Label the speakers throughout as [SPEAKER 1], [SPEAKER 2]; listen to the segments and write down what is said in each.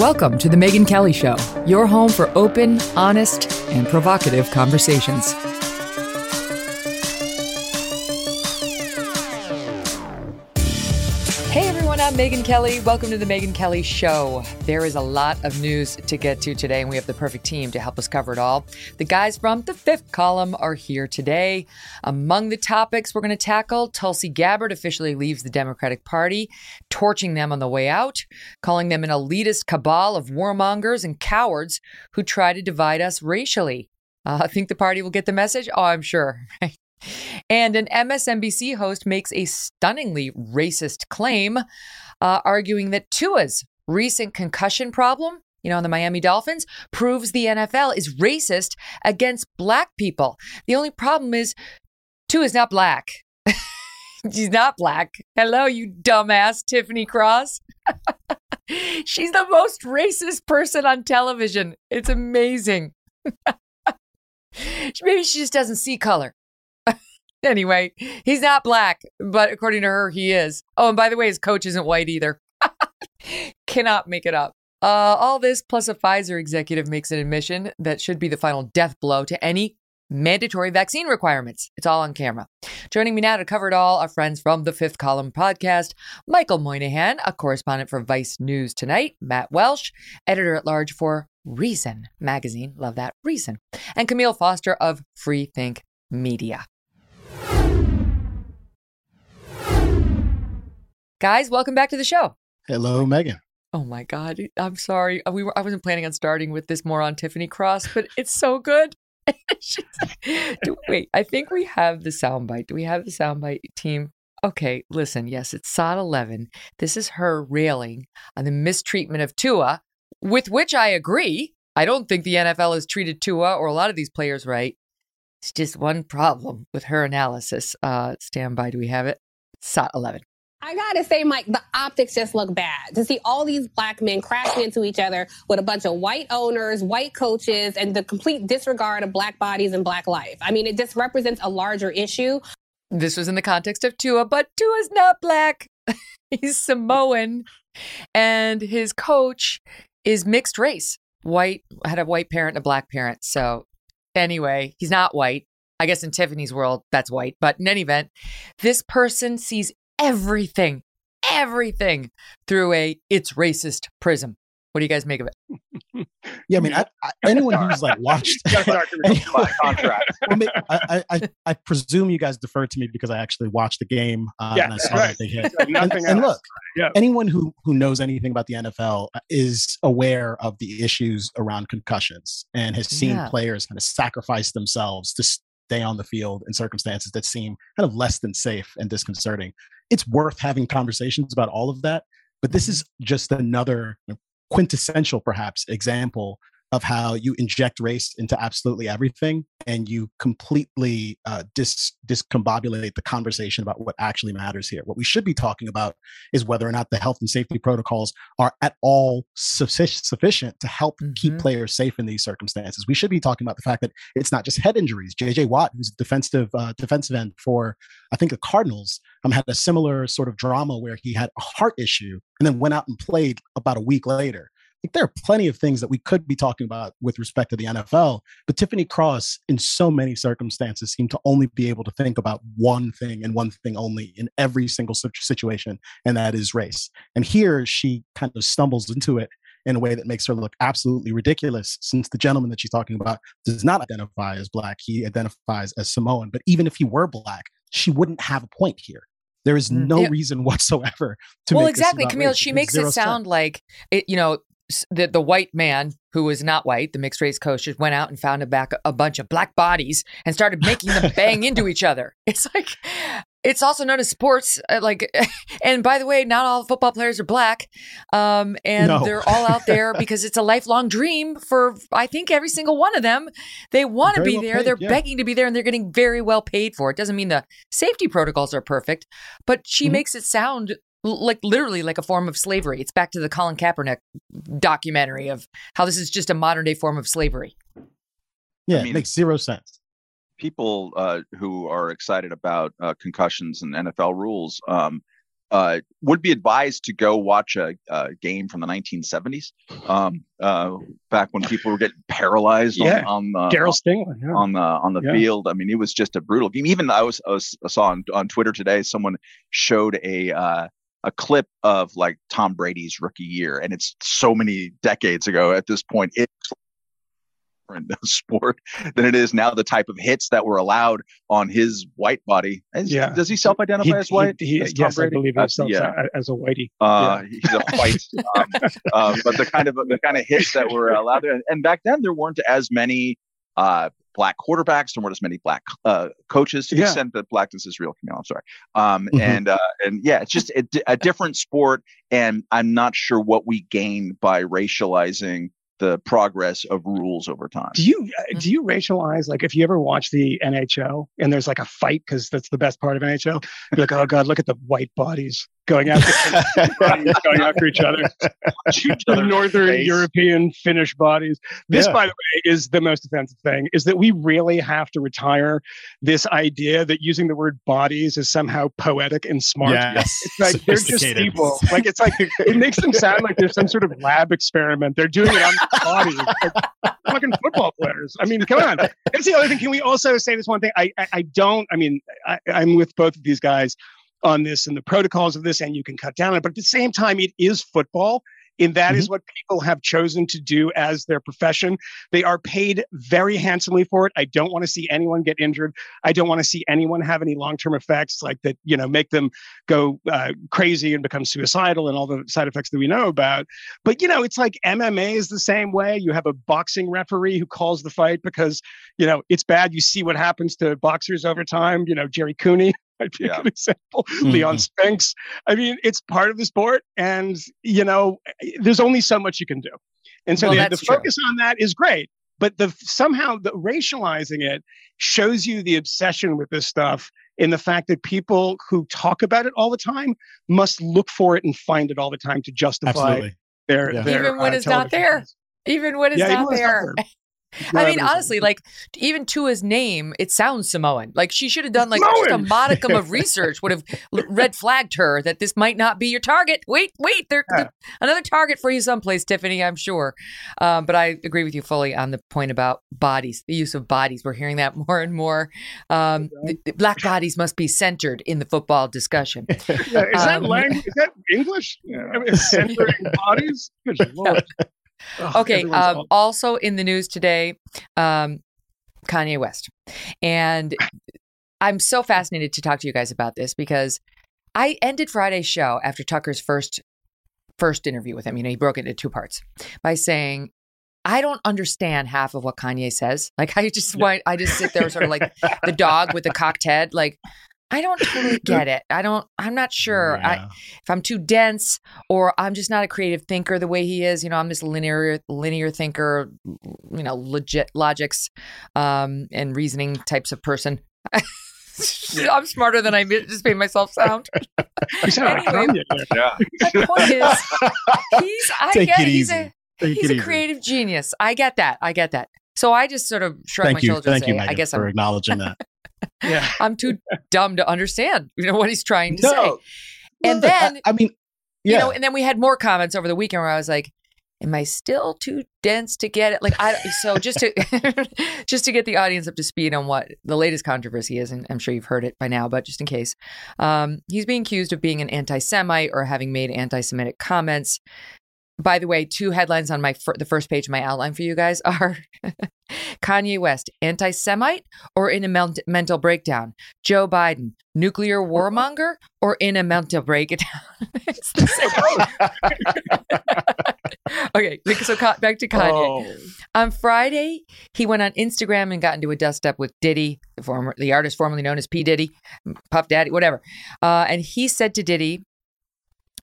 [SPEAKER 1] Welcome to The Megyn Kelly Show, your home for open, honest, and provocative conversations. Megyn Kelly. Welcome to The Megyn Kelly Show. There is a lot of news to get to today, and we have the perfect team to help us cover it all. The guys from the fifth column are here today. Among the topics we're going to tackle, Tulsi Gabbard officially leaves the Democratic Party, torching them on the way out, calling them an elitist cabal of warmongers and cowards who try to divide us racially. Uh, I think the party will get the message. Oh, I'm sure. And an MSNBC host makes a stunningly racist claim, uh, arguing that Tua's recent concussion problem, you know, on the Miami Dolphins, proves the NFL is racist against black people. The only problem is Tua is not black. She's not black. Hello, you dumbass Tiffany Cross. She's the most racist person on television. It's amazing. Maybe she just doesn't see color. Anyway, he's not black, but according to her, he is. Oh, and by the way, his coach isn't white either. Cannot make it up. Uh, all this plus a Pfizer executive makes an admission that should be the final death blow to any mandatory vaccine requirements. It's all on camera. Joining me now to cover it all are friends from the Fifth Column podcast Michael Moynihan, a correspondent for Vice News Tonight, Matt Welch, editor at large for Reason magazine. Love that. Reason. And Kmele Foster of Freethink Media. Guys, welcome back to the show.
[SPEAKER 2] Hello, Megyn.
[SPEAKER 1] Oh my God, I'm sorry. Uh, we were I wasn't planning on starting with this more on Tiffany Cross, but it's so good. Do, wait, I think we have the soundbite. Do we have the soundbite team? Okay, listen. Yes, it's SOT 11. This is her railing on the mistreatment of Tua, with which I agree. I don't think the NFL has treated Tua or a lot of these players right. It's just one problem with her analysis. Uh, stand by. Do we have it? SOT 11.
[SPEAKER 3] I gotta say, Mike, the optics just look bad. To see all these black men crashing into each other with a bunch of white owners, white coaches, and the complete disregard of black bodies and black life. I mean, it just represents a larger issue.
[SPEAKER 1] This was in the context of Tua, but Tua's not black. He's Samoan, and his coach is mixed race. White had a white parent and a black parent. So, anyway, he's not white. I guess in Tiffany's world, that's white. But in any event, this person sees everything, everything through a it's racist prism. What do you guys make of it?
[SPEAKER 2] yeah, I mean, I, I, anyone who's like watched, anyone, contract. well, I, I, I, presume you guys defer to me because I actually watched the game uh, yeah, and I saw right. that they hit. and, and, look, yeah. anyone who who knows anything about the NFL is aware of the issues around concussions and has seen yeah. players kind of sacrifice themselves to stay on the field in circumstances that seem kind of less than safe and disconcerting it's worth having conversations about all of that. But this mm-hmm. is just another quintessential, perhaps, example of how you inject race into absolutely everything and you completely uh, dis- discombobulate the conversation about what actually matters here. What we should be talking about is whether or not the health and safety protocols are at all suffic- sufficient to help mm-hmm. keep players safe in these circumstances. We should be talking about the fact that it's not just head injuries. JJ Watt, who's a defensive uh, defensive end for I think the Cardinals, um, had a similar sort of drama where he had a heart issue and then went out and played about a week later there are plenty of things that we could be talking about with respect to the NFL, but Tiffany Cross, in so many circumstances, seemed to only be able to think about one thing and one thing only in every single situation, and that is race. And here she kind of stumbles into it in a way that makes her look absolutely ridiculous since the gentleman that she's talking about does not identify as black he identifies as samoan but even if he were black she wouldn't have a point here there is mm, no yeah. reason whatsoever to
[SPEAKER 1] well exactly Kmele race. she makes it sound sense. like it you know the, the white man who was not white, the mixed race coach, just went out and found a back a bunch of black bodies and started making them bang into each other. It's like it's also known as sports. Uh, like, and by the way, not all football players are black, um, and no. they're all out there because it's a lifelong dream for I think every single one of them. They want to be well there. Paid, they're yeah. begging to be there, and they're getting very well paid for it. Doesn't mean the safety protocols are perfect, but she mm-hmm. makes it sound like literally like a form of slavery. It's back to the Colin Kaepernick documentary of how this is just a modern day form of slavery.
[SPEAKER 2] Yeah, I mean, it makes zero sense.
[SPEAKER 4] People uh, who are excited about uh, concussions and NFL rules, um, uh, would be advised to go watch a, a game from the 1970s, um, uh, back when people were getting paralyzed yeah. on, on the
[SPEAKER 5] Darryl Stingley
[SPEAKER 4] yeah. on the on the yeah. field. I mean, it was just a brutal game. Even I was, I, was, I saw on, on Twitter today someone showed a uh, a clip of like Tom Brady's rookie year, and it's so many decades ago at this point. It's different sport than it is now. The type of hits that were allowed on his white body. Is, yeah. Does he self-identify he, as white?
[SPEAKER 5] He,
[SPEAKER 4] as
[SPEAKER 5] yes, Brady? I believe himself yeah. as a whitey.
[SPEAKER 4] Uh, yeah. He's a white. um, uh, but the kind of the kind of hits that were allowed there, and back then there weren't as many uh, black quarterbacks. There weren't as many black uh, coaches to the yeah. extent that blackness is real. Kmele, I'm sorry. Um, mm-hmm. And uh, and yeah, it's just a, a different sport, and I'm not sure what we gain by racializing the progress of rules over time.
[SPEAKER 5] Do you uh, do you racialize like if you ever watch the NHL and there's like a fight because that's the best part of NHL? You're like, oh god, look at the white bodies going after going after each other. Northern European Finnish bodies. This, yeah. by the way, is the most offensive thing: is that we really have to retire this idea that using the word bodies is somehow poetic and smart.
[SPEAKER 2] Yes.
[SPEAKER 5] It's like they're just people. Like it's like it makes them sound like there's some sort of lab experiment. They're doing it on bodies. Like, fucking football players. I mean, come on. That's the other thing. Can we also say this one thing? I I, I don't. I mean, I, I'm with both of these guys on this and the protocols of this, and you can cut down on it. But at the same time, it is football. And that mm-hmm. is what people have chosen to do as their profession. They are paid very handsomely for it. I don't want to see anyone get injured. I don't want to see anyone have any long-term effects like that, you know, make them go uh, crazy and become suicidal and all the side effects that we know about. But you know, it's like MMA is the same way. You have a boxing referee who calls the fight because you know it's bad. You see what happens to boxers over time. You know, Gerry Cooney might be yeah. a good example. Mm-hmm. Leon Spinks. I mean, it's part of the sport, and you know, there's only so much you can do. And so well, the, the focus on that is great, but the somehow the racializing it shows you the obsession with this stuff in the fact that people who talk about it all the time must look for it and find it all the time to justify
[SPEAKER 2] Absolutely.
[SPEAKER 5] their,
[SPEAKER 1] yeah.
[SPEAKER 5] their
[SPEAKER 1] even when uh, it's not there. Even when it's yeah, not there. I mean, honestly, like even to his name, it sounds Samoan. Like she should have done like just a modicum of research, would have red flagged her that this might not be your target. Wait, wait, there, yeah. another target for you someplace, Tiffany. I'm sure. Um, but I agree with you fully on the point about bodies, the use of bodies. We're hearing that more and more. Um, the, the black bodies must be centered in the football discussion.
[SPEAKER 5] Yeah, is that um, language? Is that English? Yeah. I mean, centering bodies. Good lord
[SPEAKER 1] okay. Um, also in the news today, um, Kanye West. And I'm so fascinated to talk to you guys about this because I ended Friday's show after Tucker's first first interview with him. You know, he broke it into two parts by saying, I don't understand half of what Kanye says. Like I just want I just sit there sort of like the dog with the cocked head. Like I don't totally get it. I don't. I'm not sure. Yeah. I, if I'm too dense, or I'm just not a creative thinker the way he is. You know, I'm this linear linear thinker. You know, legit logics um, and reasoning types of person. I'm smarter than I just made myself sound. anyway, yeah. my point is, he's. I
[SPEAKER 2] Take
[SPEAKER 1] get
[SPEAKER 2] it
[SPEAKER 1] he's
[SPEAKER 2] easy.
[SPEAKER 1] a Take he's a creative genius. I get that. I get that. So I just sort of shrug
[SPEAKER 2] Thank
[SPEAKER 1] my
[SPEAKER 2] you.
[SPEAKER 1] shoulders.
[SPEAKER 2] Thank
[SPEAKER 1] and
[SPEAKER 2] you,
[SPEAKER 1] say,
[SPEAKER 2] Megyn,
[SPEAKER 1] I guess
[SPEAKER 2] for
[SPEAKER 1] I'm,
[SPEAKER 2] acknowledging that
[SPEAKER 5] yeah.
[SPEAKER 1] I'm too dumb to understand, you know, what he's trying to no. say. And then,
[SPEAKER 2] I, I mean, yeah.
[SPEAKER 1] you know, and then we had more comments over the weekend where I was like, am I still too dense to get it? Like, I, so just to, just to get the audience up to speed on what the latest controversy is, and I'm sure you've heard it by now, but just in case, um, he's being accused of being an anti-Semite or having made anti-Semitic comments. By the way, two headlines on my fir- the first page of my outline for you guys are Kanye West, anti Semite or in a mel- mental breakdown? Joe Biden, nuclear warmonger or in a mental breakdown? it's the same. okay, so back to Kanye. Oh. On Friday, he went on Instagram and got into a dust up with Diddy, the former the artist formerly known as P Diddy, Puff Daddy, whatever. Uh, and he said to Diddy,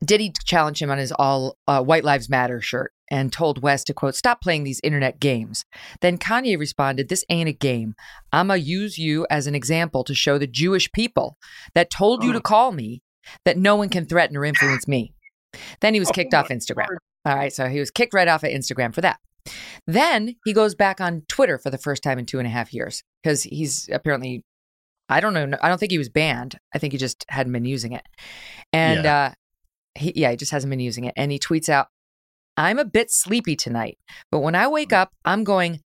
[SPEAKER 1] Diddy challenged him on his all uh, White Lives Matter shirt and told West to quote, stop playing these internet games. Then Kanye responded, This ain't a game. I'ma use you as an example to show the Jewish people that told you to oh. call me that no one can threaten or influence me. Then he was kicked oh off Instagram. All right, so he was kicked right off of Instagram for that. Then he goes back on Twitter for the first time in two and a half years because he's apparently I don't know. I don't think he was banned. I think he just hadn't been using it. And yeah. uh he yeah, he just hasn't been using it. And he tweets out, I'm a bit sleepy tonight, but when I wake up, I'm going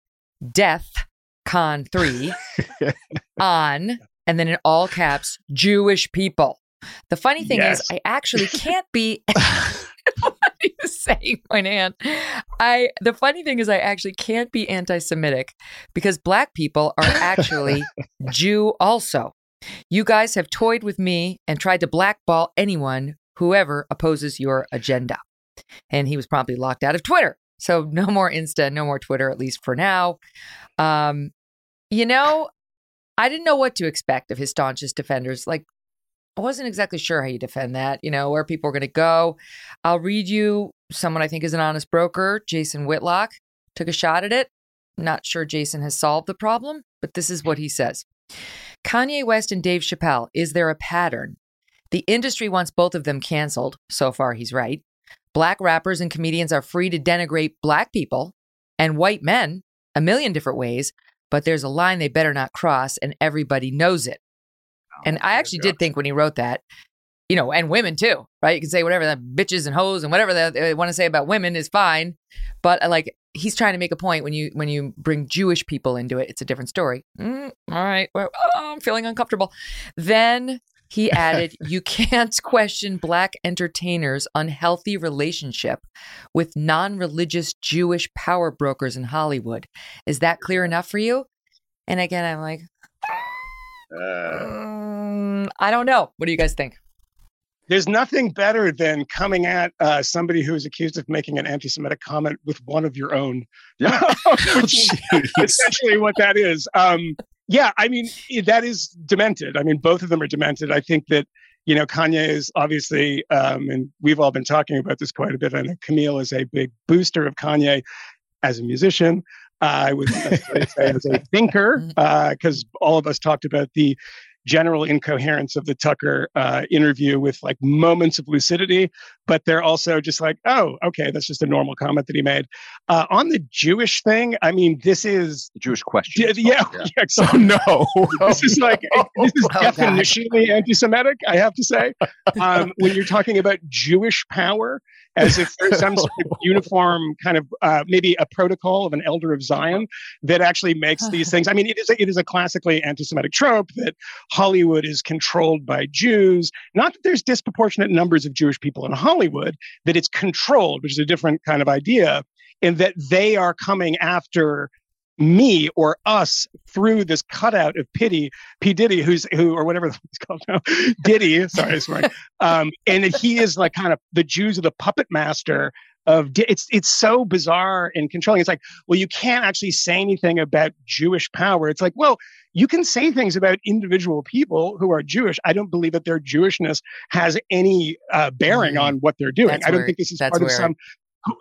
[SPEAKER 1] death con three on and then in all caps, Jewish people. The funny thing yes. is I actually can't be what are you saying, Moynihan? I the funny thing is I actually can't be anti-Semitic because black people are actually Jew also. You guys have toyed with me and tried to blackball anyone whoever opposes your agenda. And he was promptly locked out of Twitter. So no more Insta, no more Twitter, at least for now. Um, you know, I didn't know what to expect of his staunchest defenders. Like I wasn't exactly sure how you defend that, you know, where people are going to go. I'll read you someone I think is an honest broker, Jason Whitlock, took a shot at it. Not sure Jason has solved the problem, but this is what he says Kanye West and Dave Chappelle, is there a pattern? The industry wants both of them canceled. So far, he's right. Black rappers and comedians are free to denigrate black people and white men a million different ways, but there's a line they better not cross, and everybody knows it. And I actually did think when he wrote that, you know, and women too, right? You can say whatever that bitches and hoes and whatever they, they want to say about women is fine, but uh, like he's trying to make a point when you when you bring Jewish people into it, it's a different story. Mm, all right, well, oh, I'm feeling uncomfortable. Then he added, "You can't question black entertainers' unhealthy relationship with non-religious Jewish power brokers in Hollywood. Is that clear enough for you?" And again, I'm like, uh, um, I don't know. What do you guys think?
[SPEAKER 5] There's nothing better than coming at uh, somebody who is accused of making an anti-Semitic comment with one of your own. Which is essentially what that is. Um, yeah, I mean that is demented. I mean both of them are demented. I think that you know Kanye is obviously, um, and we've all been talking about this quite a bit. I know Camille is a big booster of Kanye as a musician. Uh, I would say as a thinker, because uh, all of us talked about the general incoherence of the Tucker uh, interview with like moments of lucidity, but they're also just like, oh, okay, that's just a normal comment that he made. Uh, on the Jewish thing, I mean, this is
[SPEAKER 4] the Jewish question.
[SPEAKER 5] Yeah, yeah, yeah so, oh, no, this is like this is oh, definitionally anti-Semitic. I have to say, um, when you're talking about Jewish power, as if there's some sort of uniform kind of uh, maybe a protocol of an elder of Zion that actually makes these things. I mean, it is a, it is a classically anti-Semitic trope that Hollywood is controlled by Jews. Not that there's disproportionate numbers of Jewish people in Hollywood, that it's controlled, which is a different kind of idea, and that they are coming after me or us through this cutout of pity p. Diddy who's who or whatever he's called now diddy sorry sorry um and he is like kind of the jews of the puppet master of it's it's so bizarre and controlling. It's like well you can't actually say anything about jewish power. It's like well you can say things about individual people who are jewish. I don't believe that their jewishness has any uh, bearing mm. on what they're doing.
[SPEAKER 1] that's
[SPEAKER 5] i don't
[SPEAKER 1] where,
[SPEAKER 5] think this is part of some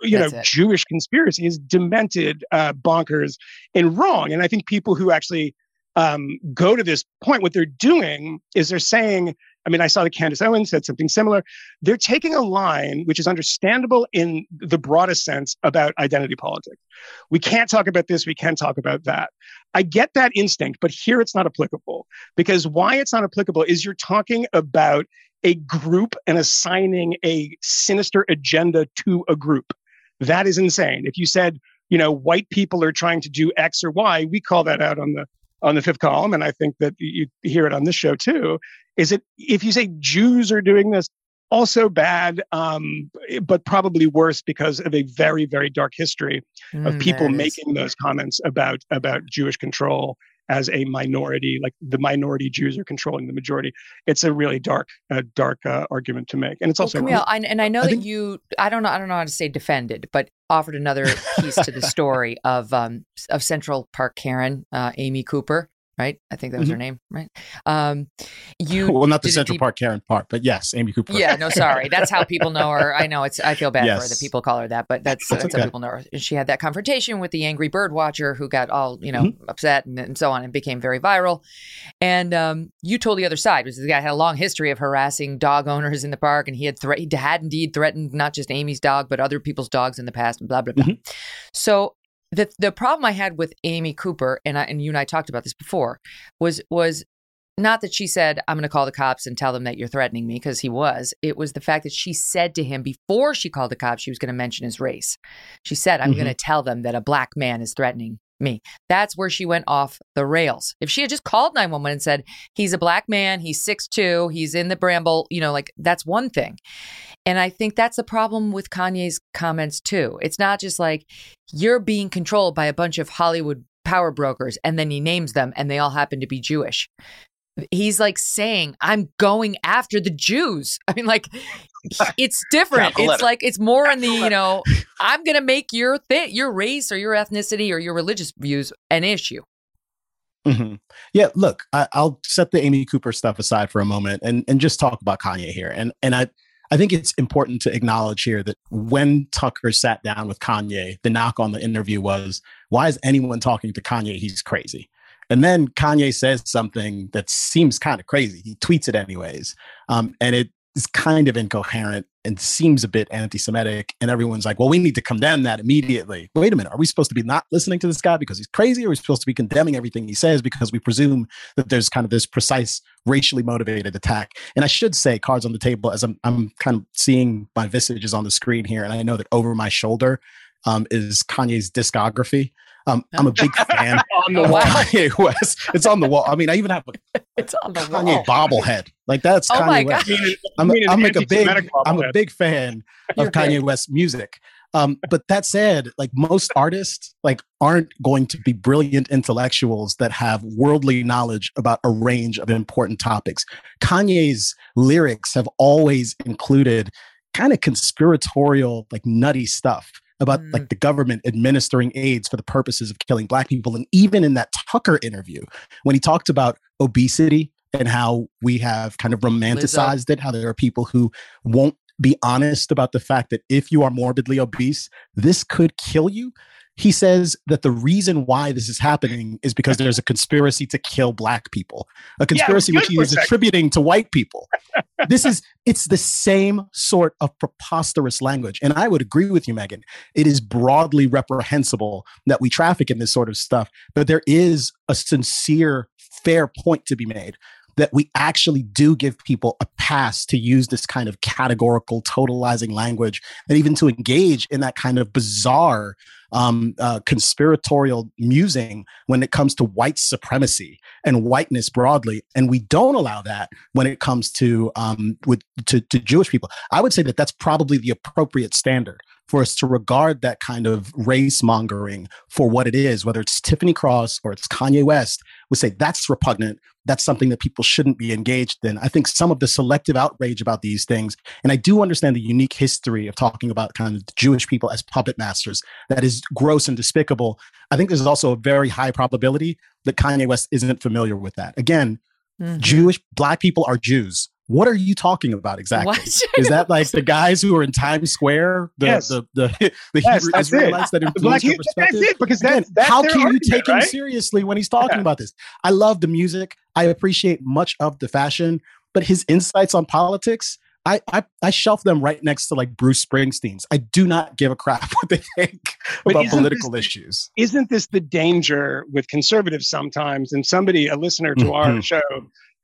[SPEAKER 5] you That's know, it. Jewish conspiracy is demented, uh, bonkers, and wrong. And I think people who actually um, go to this point, what they're doing is they're saying, I mean, I saw that Candace Owens said something similar. They're taking a line which is understandable in the broadest sense about identity politics. We can't talk about this, we can talk about that. I get that instinct, but here it's not applicable because why it's not applicable is you're talking about a group and assigning a sinister agenda to a group. That is insane. If you said, you know, white people are trying to do X or Y, we call that out on the on the fifth column, and I think that you hear it on this show too. Is it if you say Jews are doing this, also bad, um, but probably worse because of a very very dark history of mm, people making those comments about about Jewish control as a minority, like the minority Jews are controlling the majority. It's a really dark, uh, dark uh, argument to make, and it's also.
[SPEAKER 1] Well, Kmele, I, and I know I that think, you, I don't know, I don't know how to say defended, but offered another piece to the story of um, of Central Park Karen, uh, Amy Cooper, right? I think that was mm-hmm. her name, right? Um, you
[SPEAKER 2] well, not the Central deep... Park Karen part, but yes, Amy Cooper.
[SPEAKER 1] Yeah, no, sorry, that's how people know her. I know it's. I feel bad yes. for her that people call her that, but that's that's, that's okay. how people know her. She had that confrontation with the angry bird watcher who got all you know mm-hmm. upset and, and, so on, and became very viral. And um, you told the other side, which the guy had a long history of harassing dog owners in the park, and he had thre- he had indeed threatened not just Amy's dog but other people's dogs in the past, and blah blah blah. Mm-hmm. So the the problem I had with Amy Cooper and I, and you and I talked about this before was was not that she said, I'm going to call the cops and tell them that you're threatening me, because he was. It was the fact that she said to him before she called the cops, she was going to mention his race. She said, I'm mm-hmm. going to tell them that a black man is threatening me. That's where she went off the rails. If she had just called 911 and said, he's a black man, he's six two, he's in the bramble, you know, like that's one thing. And I think that's the problem with Kanye's comments too. It's not just like you're being controlled by a bunch of Hollywood power brokers and then he names them and they all happen to be Jewish. He's like saying i'm going after the jews. I mean like it's different. It's like it's more in the you know i'm gonna make your thing your race or your ethnicity or your religious views an issue.
[SPEAKER 2] Mm-hmm. yeah look I, will set the amy cooper stuff aside for a moment and and just talk about kanye here. And and i I think it's important to acknowledge here that when Tucker sat down with Kanye, the knock on the interview was, why is anyone talking to Kanye? He's crazy. And then Kanye says something that seems kind of crazy. He tweets it anyways. Um, and it is kind of incoherent and seems a bit anti-Semitic. And everyone's like, well, we need to condemn that immediately. Wait a minute. Are we supposed to be not listening to this guy because he's crazy? Or are we supposed to be condemning everything he says because we presume that there's kind of this precise racially motivated attack? And I should say cards on the table as I'm, I'm kind of seeing my visages on the screen here. And I know that over my shoulder um, is Kanye's discography. Um, I'm a big fan on the wall. Kanye West. It's on the wall. I mean, I even have a
[SPEAKER 1] it's on the
[SPEAKER 2] Kanye wall. bobblehead. Like that's oh Kanye West. I'm, I'm like a big I'm a big fan of You're Kanye West music. Um, but that said, like most artists, like aren't going to be brilliant intellectuals that have worldly knowledge about a range of important topics. Kanye's lyrics have always included kind of conspiratorial, like nutty stuff about mm. like the government administering aids for the purposes of killing black people. And even in that Tucker interview, when he talked about obesity and how we have kind of romanticized it, how there are people who won't be honest about the fact that if you are morbidly obese, this could kill you he says that the reason why this is happening is because there's a conspiracy to kill black people, a conspiracy yeah, which he is attributing to white people. this is it's the same sort of preposterous language, and I would agree with you, Megyn. It is broadly reprehensible that we traffic in this sort of stuff, but there is a sincere, fair point to be made that we actually do give people a pass to use this kind of categorical, totalizing language, and even to engage in that kind of bizarre um, uh, conspiratorial musing when it comes to white supremacy and whiteness broadly, and we don't allow that when it comes to um, with to, to Jewish people. I would say that that's probably the appropriate standard for us to regard that kind of race mongering for what it is, whether it's Tiffany Cross or it's Kanye West, would say that's repugnant. That's something that people shouldn't be engaged in. I think some of the selective outrage about these things, and I do understand the unique history of talking about kind of Jewish people as puppet masters, that is gross and despicable. I think there's also a very high probability that Kanye West isn't familiar with that. Again, mm-hmm. Jewish, black people are Jews what are you talking about exactly? Is that like the guys who are in Times Square, the yes. the the, the yes, Hebrew Israelites it. that influence your perspective? That's it,
[SPEAKER 5] because that's, Again, that's
[SPEAKER 2] how can you take right? him seriously when he's talking yeah. about this? I love the music. I appreciate much of the fashion, but his insights on politics. I, I, I shelf them right next to like Bruce Springsteen's. I do not give a crap what they think about political
[SPEAKER 5] this,
[SPEAKER 2] issues.
[SPEAKER 5] Isn't this the danger with conservatives sometimes? And somebody, a listener to mm-hmm. our show,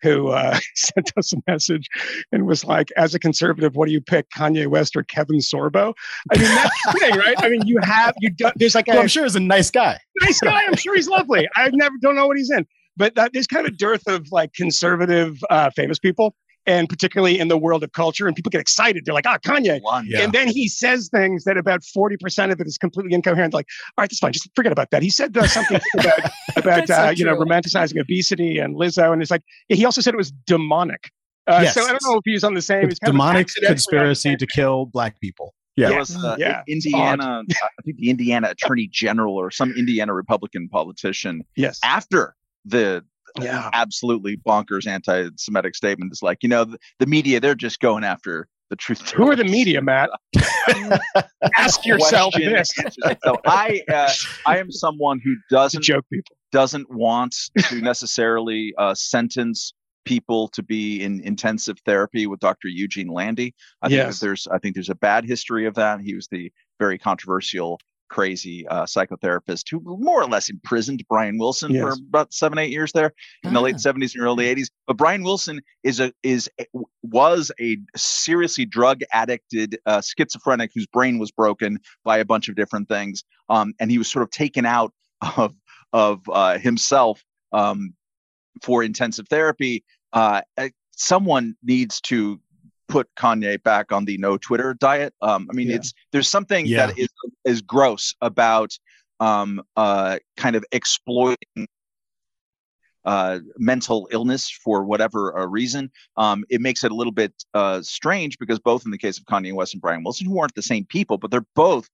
[SPEAKER 5] who uh, sent us a message and was like, "As a conservative, what do you pick, Kanye West or Kevin Sorbo?" I mean, that's the thing, right? I mean, you have you do, there's like
[SPEAKER 2] well, i am sure he's a nice guy.
[SPEAKER 5] Nice guy. I'm sure he's lovely. I never don't know what he's in, but that, there's kind of a dearth of like conservative uh, famous people and particularly in the world of culture. And people get excited. They're like, ah, oh, Kanye. Yeah. And then he says things that about 40% of it is completely incoherent. Like, all right, that's fine. Just forget about that. He said uh, something about, about uh, so you know, romanticizing obesity and Lizzo. And it's like, he also said it was demonic. Uh, yes. So I don't know if he's on the same.
[SPEAKER 2] It's demonic conspiracy to kill black people.
[SPEAKER 4] Yeah, it was uh, yeah. Indiana. I think the Indiana Attorney General or some Indiana Republican politician.
[SPEAKER 5] Yes.
[SPEAKER 4] After the yeah. absolutely bonkers anti-Semitic statement is like, you know, the, the, media, they're just going after the truth.
[SPEAKER 5] Who are the media, Matt? Ask yourself this.
[SPEAKER 4] so I, uh, I am someone who doesn't
[SPEAKER 5] joke people
[SPEAKER 4] doesn't want to necessarily uh, sentence people to be in intensive therapy with Dr. Eugene Landy. I yes. think there's I think there's a bad history of that. He was the very controversial crazy uh, psychotherapist who more or less imprisoned Brian Wilson yes. for about seven, eight years there in the late 70s and early 80s. But Brian Wilson is a is was a seriously drug addicted uh, schizophrenic whose brain was broken by a bunch of different things, um, and he was sort of taken out of of uh, himself um, for intensive therapy. Uh, someone needs to put Kanye back on the no Twitter diet. Um, I mean, yeah. it's there's something yeah. that is is gross about um, uh, kind of exploiting uh, mental illness for whatever uh, reason. Um, it makes it a little bit uh, strange because both in the case of Kanye West and Brian Wilson, who aren't the same people, but they're both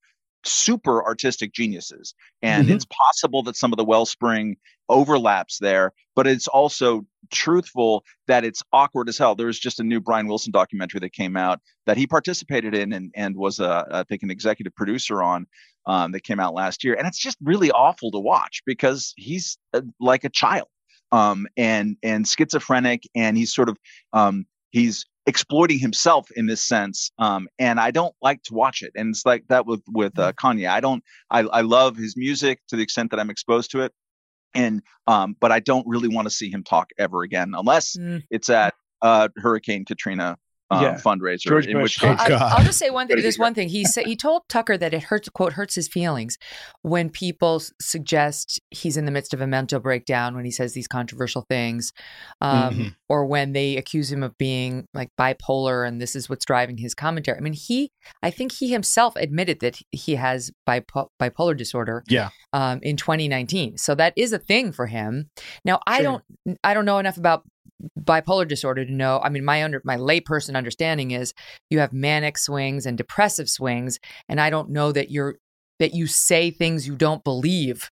[SPEAKER 4] super artistic geniuses. And mm-hmm. it's possible that some of the wellspring overlaps there, but it's also truthful that it's awkward as hell. There was just a new Brian Wilson documentary that came out that he participated in and, and was, a, I think, an executive producer on um, that came out last year. And it's just really awful to watch because he's uh, like a child um, and and schizophrenic, and he's sort of um, he's exploiting himself in this sense um, and i don't like to watch it and it's like that with with uh, mm-hmm. kanye i don't I, I love his music to the extent that i'm exposed to it and um, but i don't really want to see him talk ever again unless mm. it's at uh, hurricane katrina um, yeah. fundraiser.
[SPEAKER 5] George in
[SPEAKER 4] Bush.
[SPEAKER 5] Which
[SPEAKER 1] oh, I, will just say one thing. There's one thing he said. He told Tucker that it hurts. "Quote hurts his feelings when people suggest he's in the midst of a mental breakdown when he says these controversial things, um, mm-hmm. or when they accuse him of being like bipolar and this is what's driving his commentary. I mean, he. I think he himself admitted that he has bipo- bipolar disorder.
[SPEAKER 2] Yeah.
[SPEAKER 1] Um, in 2019, so that is a thing for him. Now, I don't. I don't know enough about bipolar disorder to know i mean my under my layperson understanding is you have manic swings and depressive swings and i don't know that you're that you say things you don't believe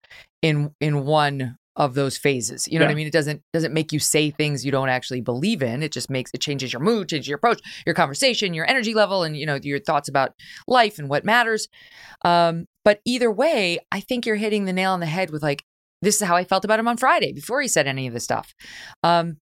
[SPEAKER 1] in in one of those phases you know yeah. what i mean it doesn't doesn't make you say things you don't actually believe in it just makes it changes your mood changes your approach your conversation your energy level and you know your thoughts about life and what matters um but either way i think you're hitting the nail on the head with like this is how I felt about him on Friday before he said any of this stuff. Um,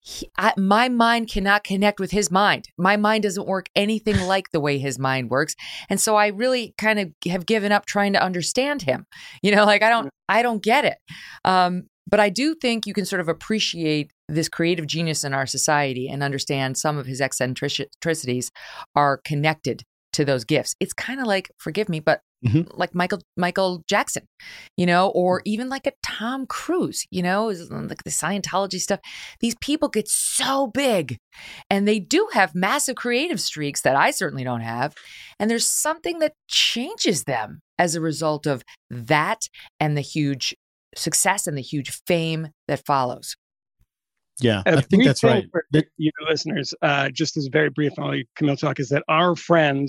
[SPEAKER 1] he, I, my mind cannot connect with his mind. My mind doesn't work anything like the way his mind works, and so I really kind of have given up trying to understand him. You know, like I don't, I don't get it. Um, but I do think you can sort of appreciate this creative genius in our society and understand some of his eccentricities are connected to those gifts. It's kind of like, forgive me, but Mm-hmm. like Michael Michael Jackson, you know, or even like a Tom Cruise, you know, like the Scientology stuff. These people get so big and they do have massive creative streaks that I certainly don't have. And there's something that changes them as a result of that and the huge success and the huge fame that follows.
[SPEAKER 2] Yeah, a I think that's right. For
[SPEAKER 5] you listeners, uh, just as very brief on Kmele talk, is that our friend,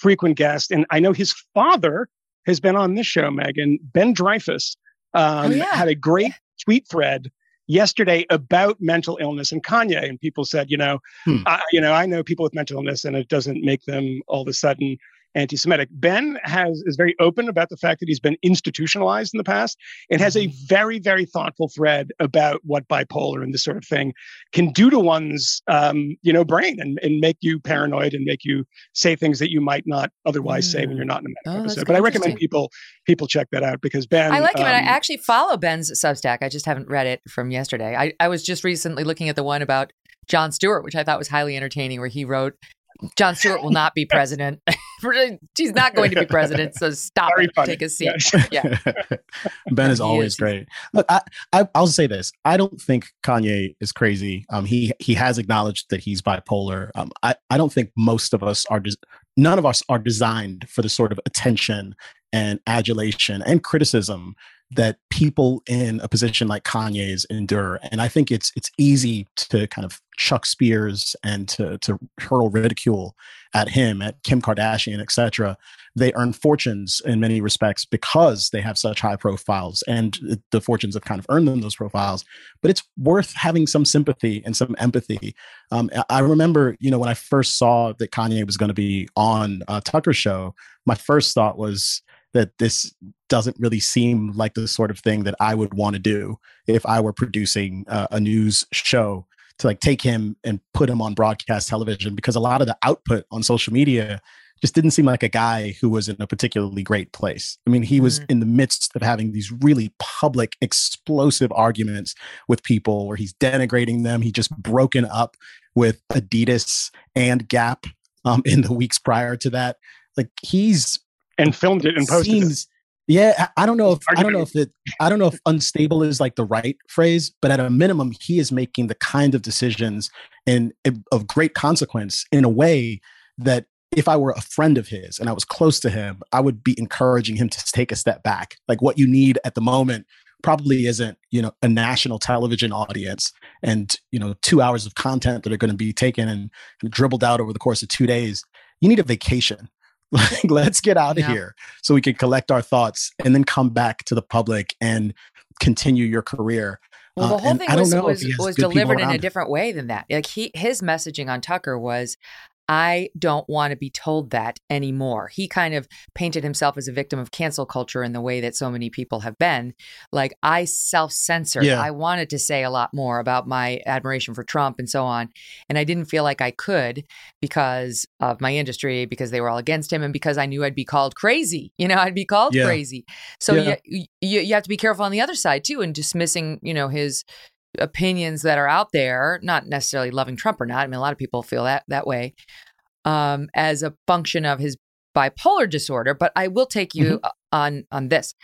[SPEAKER 5] frequent guest, and I know his father has been on this show, Megyn Ben Dreyfuss, um, oh, yeah. had a great tweet thread yesterday about mental illness and Kanye, and people said, you know, hmm. I, you know, I know people with mental illness, and it doesn't make them all of a sudden anti-Semitic. Ben has is very open about the fact that he's been institutionalized in the past and has a mm-hmm. very, very thoughtful thread about what bipolar and this sort of thing can do to one's um, you know brain and, and make you paranoid and make you say things that you might not otherwise mm. say when you're mm. not in a medical oh, episode. But I recommend people people check that out because Ben
[SPEAKER 1] I like him um, and I um, actually follow Ben's Substack. I just haven't read it from yesterday. I, I was just recently looking at the one about Jon Stewart, which I thought was highly entertaining, where he wrote Jon Stewart will not be president. She's not going to be president. So stop Very it. Funny. Take a seat. Yeah.
[SPEAKER 2] ben is always is. great. Look, I, I will say this. I don't think Kanye is crazy. Um, he he has acknowledged that he's bipolar. Um, I I don't think most of us are. Des- none of us are designed for the sort of attention and adulation and criticism that people in a position like Kanye's endure. And I think it's it's easy to kind of chuck spears and to to hurl ridicule at him, at Kim Kardashian, etc. They earn fortunes in many respects because they have such high profiles, and the fortunes have kind of earned them those profiles. But it's worth having some sympathy and some empathy. Um, I remember, you know, when I first saw that Kanye was going to be on uh, Tucker show, my first thought was that this doesn't really seem like the sort of thing that I would want to do if I were producing uh, a news show to like take him and put him on broadcast television because a lot of the output on social media just didn't seem like a guy who was in a particularly great place. I mean, he was mm-hmm. in the midst of having these really public, explosive arguments with people where he's denigrating them. He just broken up with Adidas and Gap um, in the weeks prior to that. Like he's
[SPEAKER 5] and filmed it and posted seems, it.
[SPEAKER 2] Yeah, I don't know if I don't know if it I don't know if unstable is like the right phrase, but at a minimum, he is making the kind of decisions and of great consequence in a way that if I were a friend of his and I was close to him, I would be encouraging him to take a step back. Like what you need at the moment probably isn't, you know, a national television audience and, you know, two hours of content that are going to be taken and, and dribbled out over the course of two days. You need a vacation. Like, let's get out of yeah. here so we can collect our thoughts and then come back to the public and continue your career.
[SPEAKER 1] Well, the uh, whole uh, thing was, was, was delivered in a different way than that. Like he, his messaging on Tucker was, I don't want to be told that anymore. He kind of painted himself as a victim of cancel culture in the way that so many people have been. Like, I self censored. Yeah. I wanted to say a lot more about my admiration for Trump and so on. And I didn't feel like I could because of my industry, because they were all against him, and because I knew I'd be called crazy. You know, I'd be called yeah. crazy. So yeah. you, you, you have to be careful on the other side, too, and dismissing, you know, his opinions that are out there, not necessarily loving Trump or not. I mean, a lot of people feel that that way um, as a function of his bipolar disorder. But I will take you mm-hmm. on on this.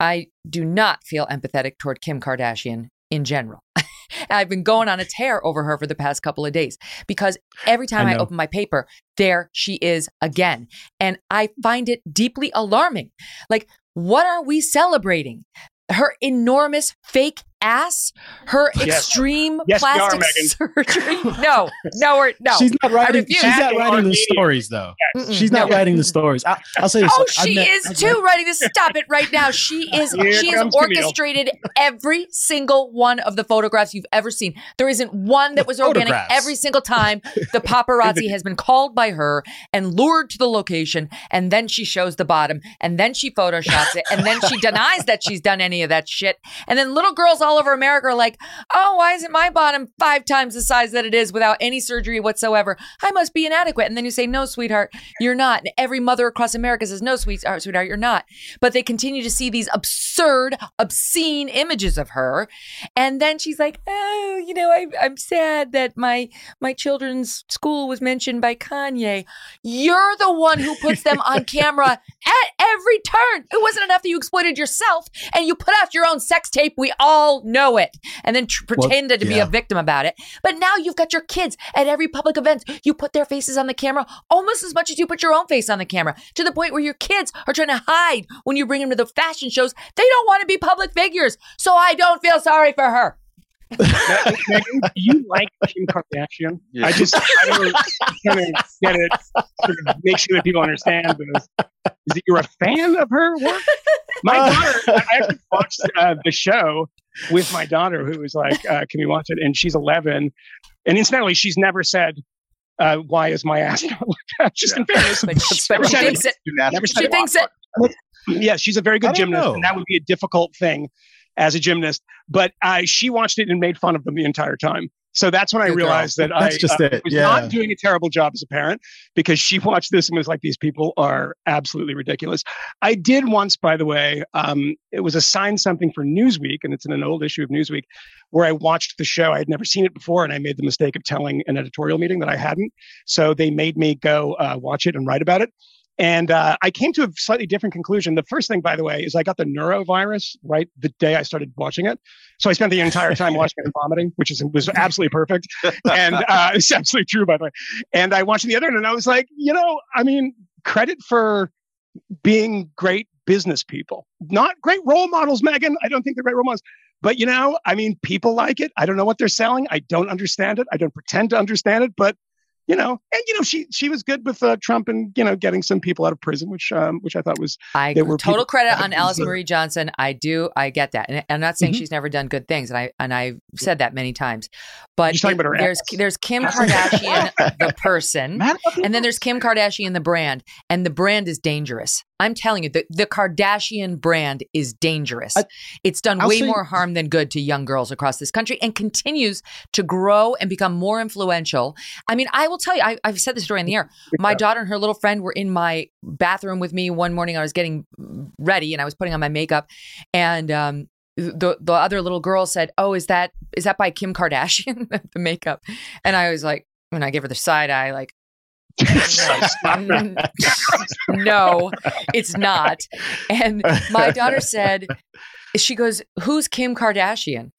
[SPEAKER 1] I do not feel empathetic toward Kim Kardashian in general. I've been going on a tear over her for the past couple of days because every time I, I, open my paper, there she is again. And I find it deeply alarming. Like, what are we celebrating? Her enormous fake ass, her yes. extreme yes, plastic are, surgery. No, no, we're, no.
[SPEAKER 2] She's not writing. She's not writing the stories, though. Yes. She's not no. writing the stories. I, will say this.
[SPEAKER 1] Oh, she met, is I've too met. writing this. Stop it right now. She is. Here she has orchestrated every single one of the photographs you've ever seen. There isn't one that was organic. Every single time the paparazzi has been called by her and lured to the location, and then she shows the bottom, and then she photoshops it, and then she denies that she's done any of that shit, and then little girls all over America are like, oh, why isn't my bottom five times the size that it is without any surgery whatsoever? I must be inadequate. And then you say, no, sweetheart, you're not. And every mother across America says, no, sweetheart, uh, sweetheart, you're not. But they continue to see these absurd, obscene images of her. And then she's like, oh, you know, I, I'm sad that my my children's school was mentioned by Kanye. You're the one who puts them on camera at every turn. It wasn't enough that you exploited yourself and you put out your own sex tape. We all know it and then tr- pretended well, yeah. to be a victim about it. But now you've got your kids at every public event. You put their faces on the camera almost as much as you put your own face on the camera to the point where your kids are trying to hide when you bring them to the fashion shows. They don't want to be public figures. So I don't feel sorry for her.
[SPEAKER 5] Megyn, do you like Kim Kardashian? Yeah. I just I don't kind of get it. Sort of make sure that people understand this. Is it you're a fan of her work? My daughter, I actually watched uh, the show with my daughter, who was like, uh, "Can we watch it?" And she's 11, and incidentally, she's never said. Uh, why is my ass not like that? Just yeah. in fairness,
[SPEAKER 1] but, she, but she thinks it. She thinks it.
[SPEAKER 5] Yeah, she's a very good gymnast, know. and that would be a difficult thing as a gymnast. But uh, she watched it and made fun of them the entire time. So that's when I realized that that's I just uh, was yeah. not doing a terrible job as a parent because she watched this and was like, these people are absolutely ridiculous. I did once, by the way, um, it was assigned something for Newsweek, and it's in an old issue of Newsweek, where I watched the show. I had never seen it before, and I made the mistake of telling an editorial meeting that I hadn't. So they made me go uh, watch it and write about it. And uh, I came to a slightly different conclusion. The first thing, by the way, is I got the norovirus right the day I started watching it. So I spent the entire time watching it and vomiting, which is was absolutely perfect. And uh, it's absolutely true, by the way. And I watched the other, end, and I was like, you know, I mean, credit for being great business people, not great role models, Megyn. I don't think they're great role models. But you know, I mean, people like it. I don't know what they're selling. I don't understand it. I don't pretend to understand it, but you know, and you know, she she was good with uh, Trump and you know getting some people out of prison, which um, which I thought was
[SPEAKER 1] I total credit on Alice Marie Johnson. I do, I get that, and I'm not saying mm-hmm. she's never done good things, and I and I've said that many times, but it, there's there's Kim Kardashian the person, and then there's Kim Kardashian the brand, and the brand is dangerous. I'm telling you, the, the Kardashian brand is dangerous. I, it's done I'll way more harm than good to young girls across this country and continues to grow and become more influential. I mean, I will tell you, I, have said this story in the air. My daughter and her little friend were in my bathroom with me one morning. I was getting ready and I was putting on my makeup, and um, the the other little girl said, "Oh, is that is that by Kim Kardashian the makeup?" And I was like, when I gave her the side eye, like, no, it's not. And my daughter said, she goes, "Who's Kim Kardashian?"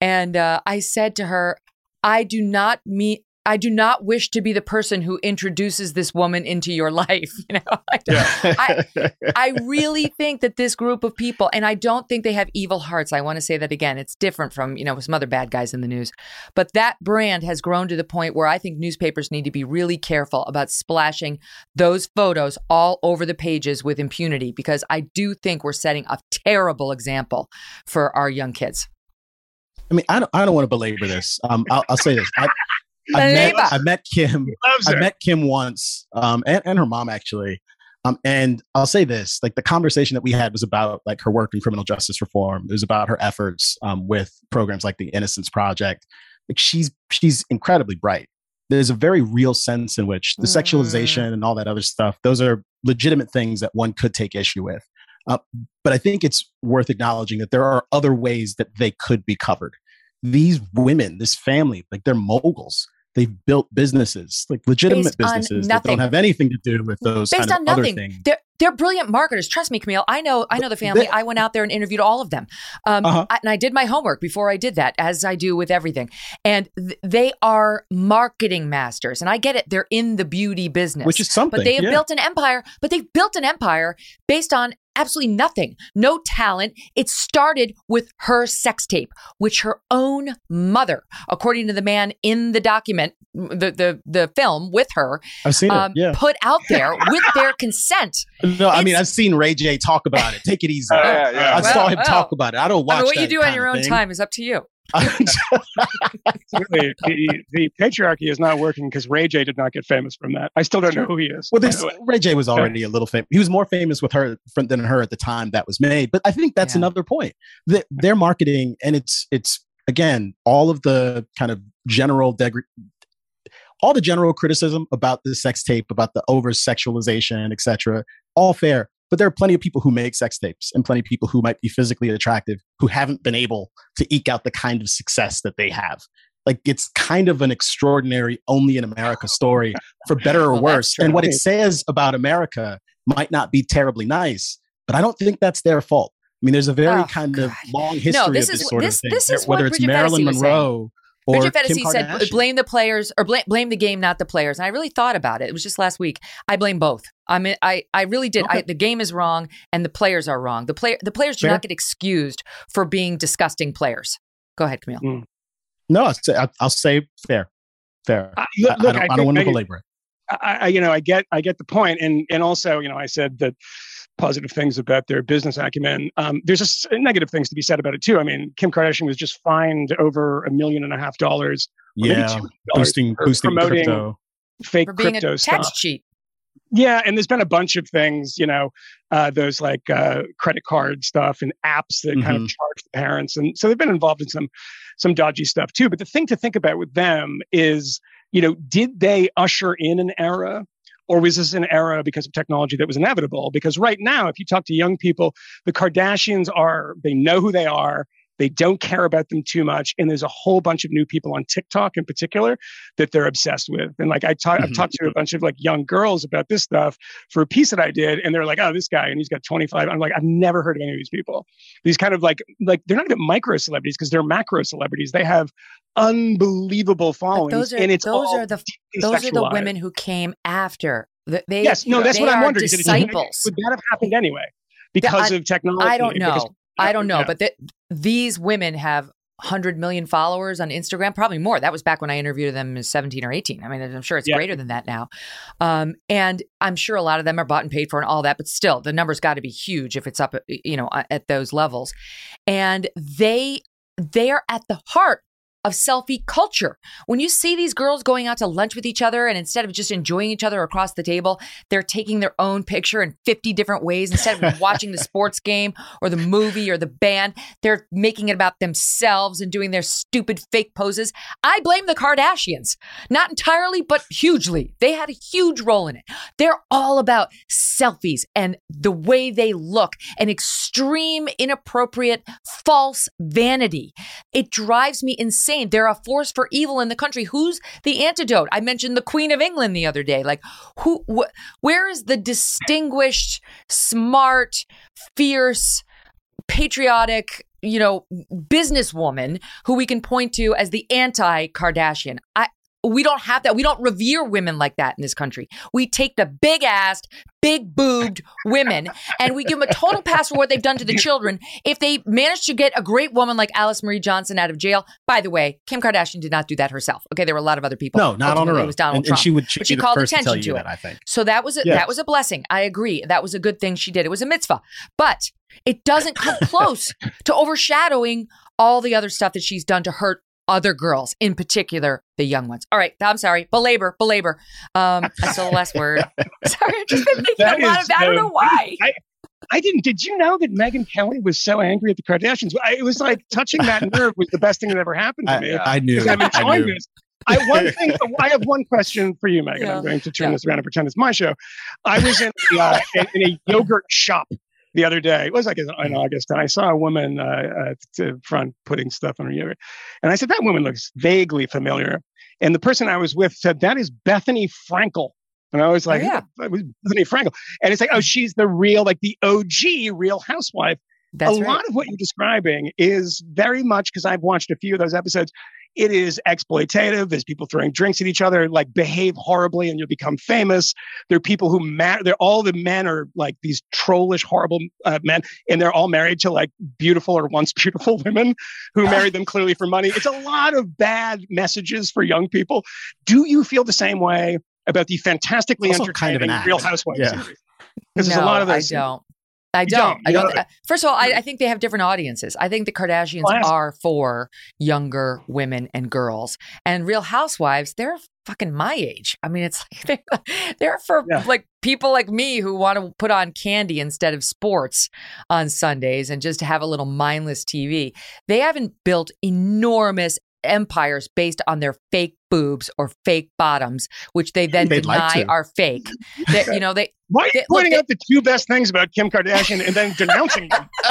[SPEAKER 1] And uh, I said to her, "I do not meet. I do not wish to be the person who introduces this woman into your life. You know, I, I, I, really think that this group of people, and I don't think they have evil hearts. I want to say that again. It's different from you know some other bad guys in the news, but that brand has grown to the point where I think newspapers need to be really careful about splashing those photos all over the pages with impunity because I do think we're setting a terrible example for our young kids.
[SPEAKER 2] I mean, I don't, I don't want to belabor this. Um, I'll, I'll say this. I, I met, I met Kim. I met Kim once, um, and, and her mom actually. Um, and I'll say this: like the conversation that we had was about like her work in criminal justice reform. It was about her efforts um, with programs like the Innocence Project. Like she's she's incredibly bright. There's a very real sense in which the mm. sexualization and all that other stuff; those are legitimate things that one could take issue with. Uh, but I think it's worth acknowledging that there are other ways that they could be covered these women, this family, like they're moguls. They've built businesses, like legitimate Based businesses that don't have anything to do with those Based kind of on nothing. other things.
[SPEAKER 1] They're, they're brilliant marketers. Trust me, Kmele. I know. I know the family. I went out there and interviewed all of them, um, uh-huh. I, and I did my homework before I did that, as I do with everything. And th- they are marketing masters, and I get it. They're in the beauty business,
[SPEAKER 2] which is something.
[SPEAKER 1] But they have
[SPEAKER 2] yeah.
[SPEAKER 1] built an empire. But they've built an empire based on absolutely nothing, no talent. It started with her sex tape, which her own mother, according to the man in the document, the the, the film with her,
[SPEAKER 2] I've seen um, it, yeah.
[SPEAKER 1] put out there with their consent.
[SPEAKER 2] No, I mean I've seen Ray J talk about it. Take it easy. Uh, yeah, yeah. I well, saw him well, talk about it. I don't watch. I mean,
[SPEAKER 1] what you do
[SPEAKER 2] on
[SPEAKER 1] your own
[SPEAKER 2] thing.
[SPEAKER 1] time is up to you
[SPEAKER 5] really, the, the patriarchy is not working because Ray J did not get famous from that. I still don't know who he is.
[SPEAKER 2] Well, this, Ray J was already a little famous. He was more famous with her than her at the time that was made. But I think that's yeah. another point. That their marketing and it's it's again all of the kind of general deg- all the general criticism about the sex tape, about the over sexualization, etc. All fair. But there are plenty of people who make sex tapes and plenty of people who might be physically attractive who haven't been able to eke out the kind of success that they have. Like it's kind of an extraordinary only in America story for better or well, worse. And what it says about America might not be terribly nice, but I don't think that's their fault. I mean, there's a very oh, kind God. of long history no, this of this is, sort this, of thing.
[SPEAKER 1] This is
[SPEAKER 2] whether it's
[SPEAKER 1] Bridget
[SPEAKER 2] Marilyn Monroe or
[SPEAKER 1] Bridget Phetasy said, blame the players or blame, blame the game, not the players. And I really thought about it. It was just last week. I blame both. I mean, I, I really did. Okay. I, the game is wrong and the players are wrong. The player, the players do Fair. not get excused for being disgusting players. Go ahead, Kmele. Mm.
[SPEAKER 2] No, I'll say, I'll say fair, fair. Uh, look, I, I, don't, I, I don't want to belabor it.
[SPEAKER 5] I, you know, I get, I get the point, and and also, you know, I said that positive things about their business acumen. Um, there's just negative things to be said about it too. I mean, Kim Kardashian was just fined over a million and a half dollars.
[SPEAKER 2] Yeah, boosting, boosting
[SPEAKER 5] promoting
[SPEAKER 2] crypto.
[SPEAKER 5] fake
[SPEAKER 1] for being
[SPEAKER 5] crypto
[SPEAKER 1] a
[SPEAKER 5] stuff.
[SPEAKER 1] tax cheat.
[SPEAKER 5] Yeah, and there's been a bunch of things, you know, uh, those like uh, credit card stuff and apps that mm-hmm. kind of mm-hmm. charge the parents, and so they've been involved in some some dodgy stuff too. But the thing to think about with them is, you know, did they usher in an era or was this an era because of technology that was inevitable? Because right now, if you talk to young people, the Kardashians are, they know who they are. They don't care about them too much. And there's a whole bunch of new people on TikTok in particular that they're obsessed with. And like I talk, I've mm-hmm. talked to a bunch of like young girls about this stuff for a piece that I did. And they're like, oh, this guy, and he's got 25. I'm like, I've never heard of any of these people. These kind of like, like they're not even micro celebrities because they're macro celebrities. They have unbelievable followings.
[SPEAKER 1] those are,
[SPEAKER 5] and it's
[SPEAKER 1] those are the those are the women who came after. They,
[SPEAKER 5] yes, no, that's what I'm wondering.
[SPEAKER 1] Disciples.
[SPEAKER 5] Would that have happened anyway because I, of technology?
[SPEAKER 1] I don't know. I don't know, yeah. but the, these women have 100 million followers on Instagram, probably more. That was back when I interviewed them as 17 or 18. I mean, I'm sure it's yeah. greater than that now. Um, and I'm sure a lot of them are bought and paid for and all that, but still, the numbers got to be huge if it's up, you know, at those levels. And they they are at the heart of selfie culture. When you see these girls going out to lunch with each other and instead of just enjoying each other across the table, they're taking their own picture in 50 different ways. Instead of watching the sports game or the movie or the band, they're making it about themselves and doing their stupid fake poses. I blame the Kardashians. Not entirely, but hugely. They had a huge role in it. They're all about selfies and the way they look and extreme, inappropriate, false vanity. It drives me insane. They're a force for evil in the country. Who's the antidote? I mentioned the Queen of England the other day. Like, who? Wh- where is the distinguished, smart, fierce, patriotic, you know, businesswoman who we can point to as the anti Kardashian. I, we don't have that. We don't revere women like that in this country. We take the big assed, big boobed women and we give them a total pass for what they've done to the children. If they manage to get a great woman like Alice Marie Johnson out of jail, by the way, Kim Kardashian did not do that herself. Okay, there were a lot of other people.
[SPEAKER 2] No, not on her own. It was Donald
[SPEAKER 1] and, Trump.
[SPEAKER 2] And she would,
[SPEAKER 1] but she called attention to,
[SPEAKER 2] to
[SPEAKER 1] it.
[SPEAKER 2] That, I think.
[SPEAKER 1] So that was a, yes. that was a blessing. I agree. That was a good thing she did. It was a mitzvah, but it doesn't come close to overshadowing all the other stuff that she's done to hurt other girls, in particular the young ones. All right, I'm sorry. Belabor, belabor. Um, I still the last word. sorry, I've just been thinking that a lot is, of that. I don't know why.
[SPEAKER 5] I, I didn't. Did you know that Megyn Kelly was so angry at the Kardashians? I, it was like touching that nerve was the best thing that ever happened to me.
[SPEAKER 2] I, I knew.
[SPEAKER 5] I'm enjoying this. I one thing. I have one question for you, Megyn. Yeah. I'm going to turn yeah. this around and pretend it's my show. I was in, uh, in, in a yogurt shop the other day. It was like in August, and I saw a woman uh, at the front putting stuff on her yogurt, and I said, "That woman looks vaguely familiar." And the person I was with said, "That is Bethenny Frankel." And I was like, oh, "Yeah, it was Bethenny Frankel." And it's like, "Oh, she's the real, like the OG Real Housewife."
[SPEAKER 1] That's
[SPEAKER 5] a
[SPEAKER 1] right.
[SPEAKER 5] lot of what you're describing is very much because I've watched a few of those episodes it is exploitative. There's people throwing drinks at each other, like behave horribly and you'll become famous. There are people who, ma- they're all the men are like these trollish, horrible uh, men, and they're all married to like beautiful or once beautiful women who married them clearly for money. It's a lot of bad messages for young people. Do you feel the same way about the fantastically entertaining kind of Real Housewives yeah. series?
[SPEAKER 1] Because no, there's a lot of those. I don't. I don't. I don't. Uh, first of all, I, I, think they have different audiences. I think the Kardashians are for younger women and girls, and Real Housewives, they're fucking my age. I mean, it's like they're, they're for yeah. like people like me who want to put on candy instead of sports on Sundays and just have a little mindless TV. They haven't built enormous empires based on their fake boobs or fake bottoms, which they then They'd deny like are fake. That you know they.
[SPEAKER 5] Why are you they, pointing look, out they, the two best things about Kim Kardashian and then denouncing them?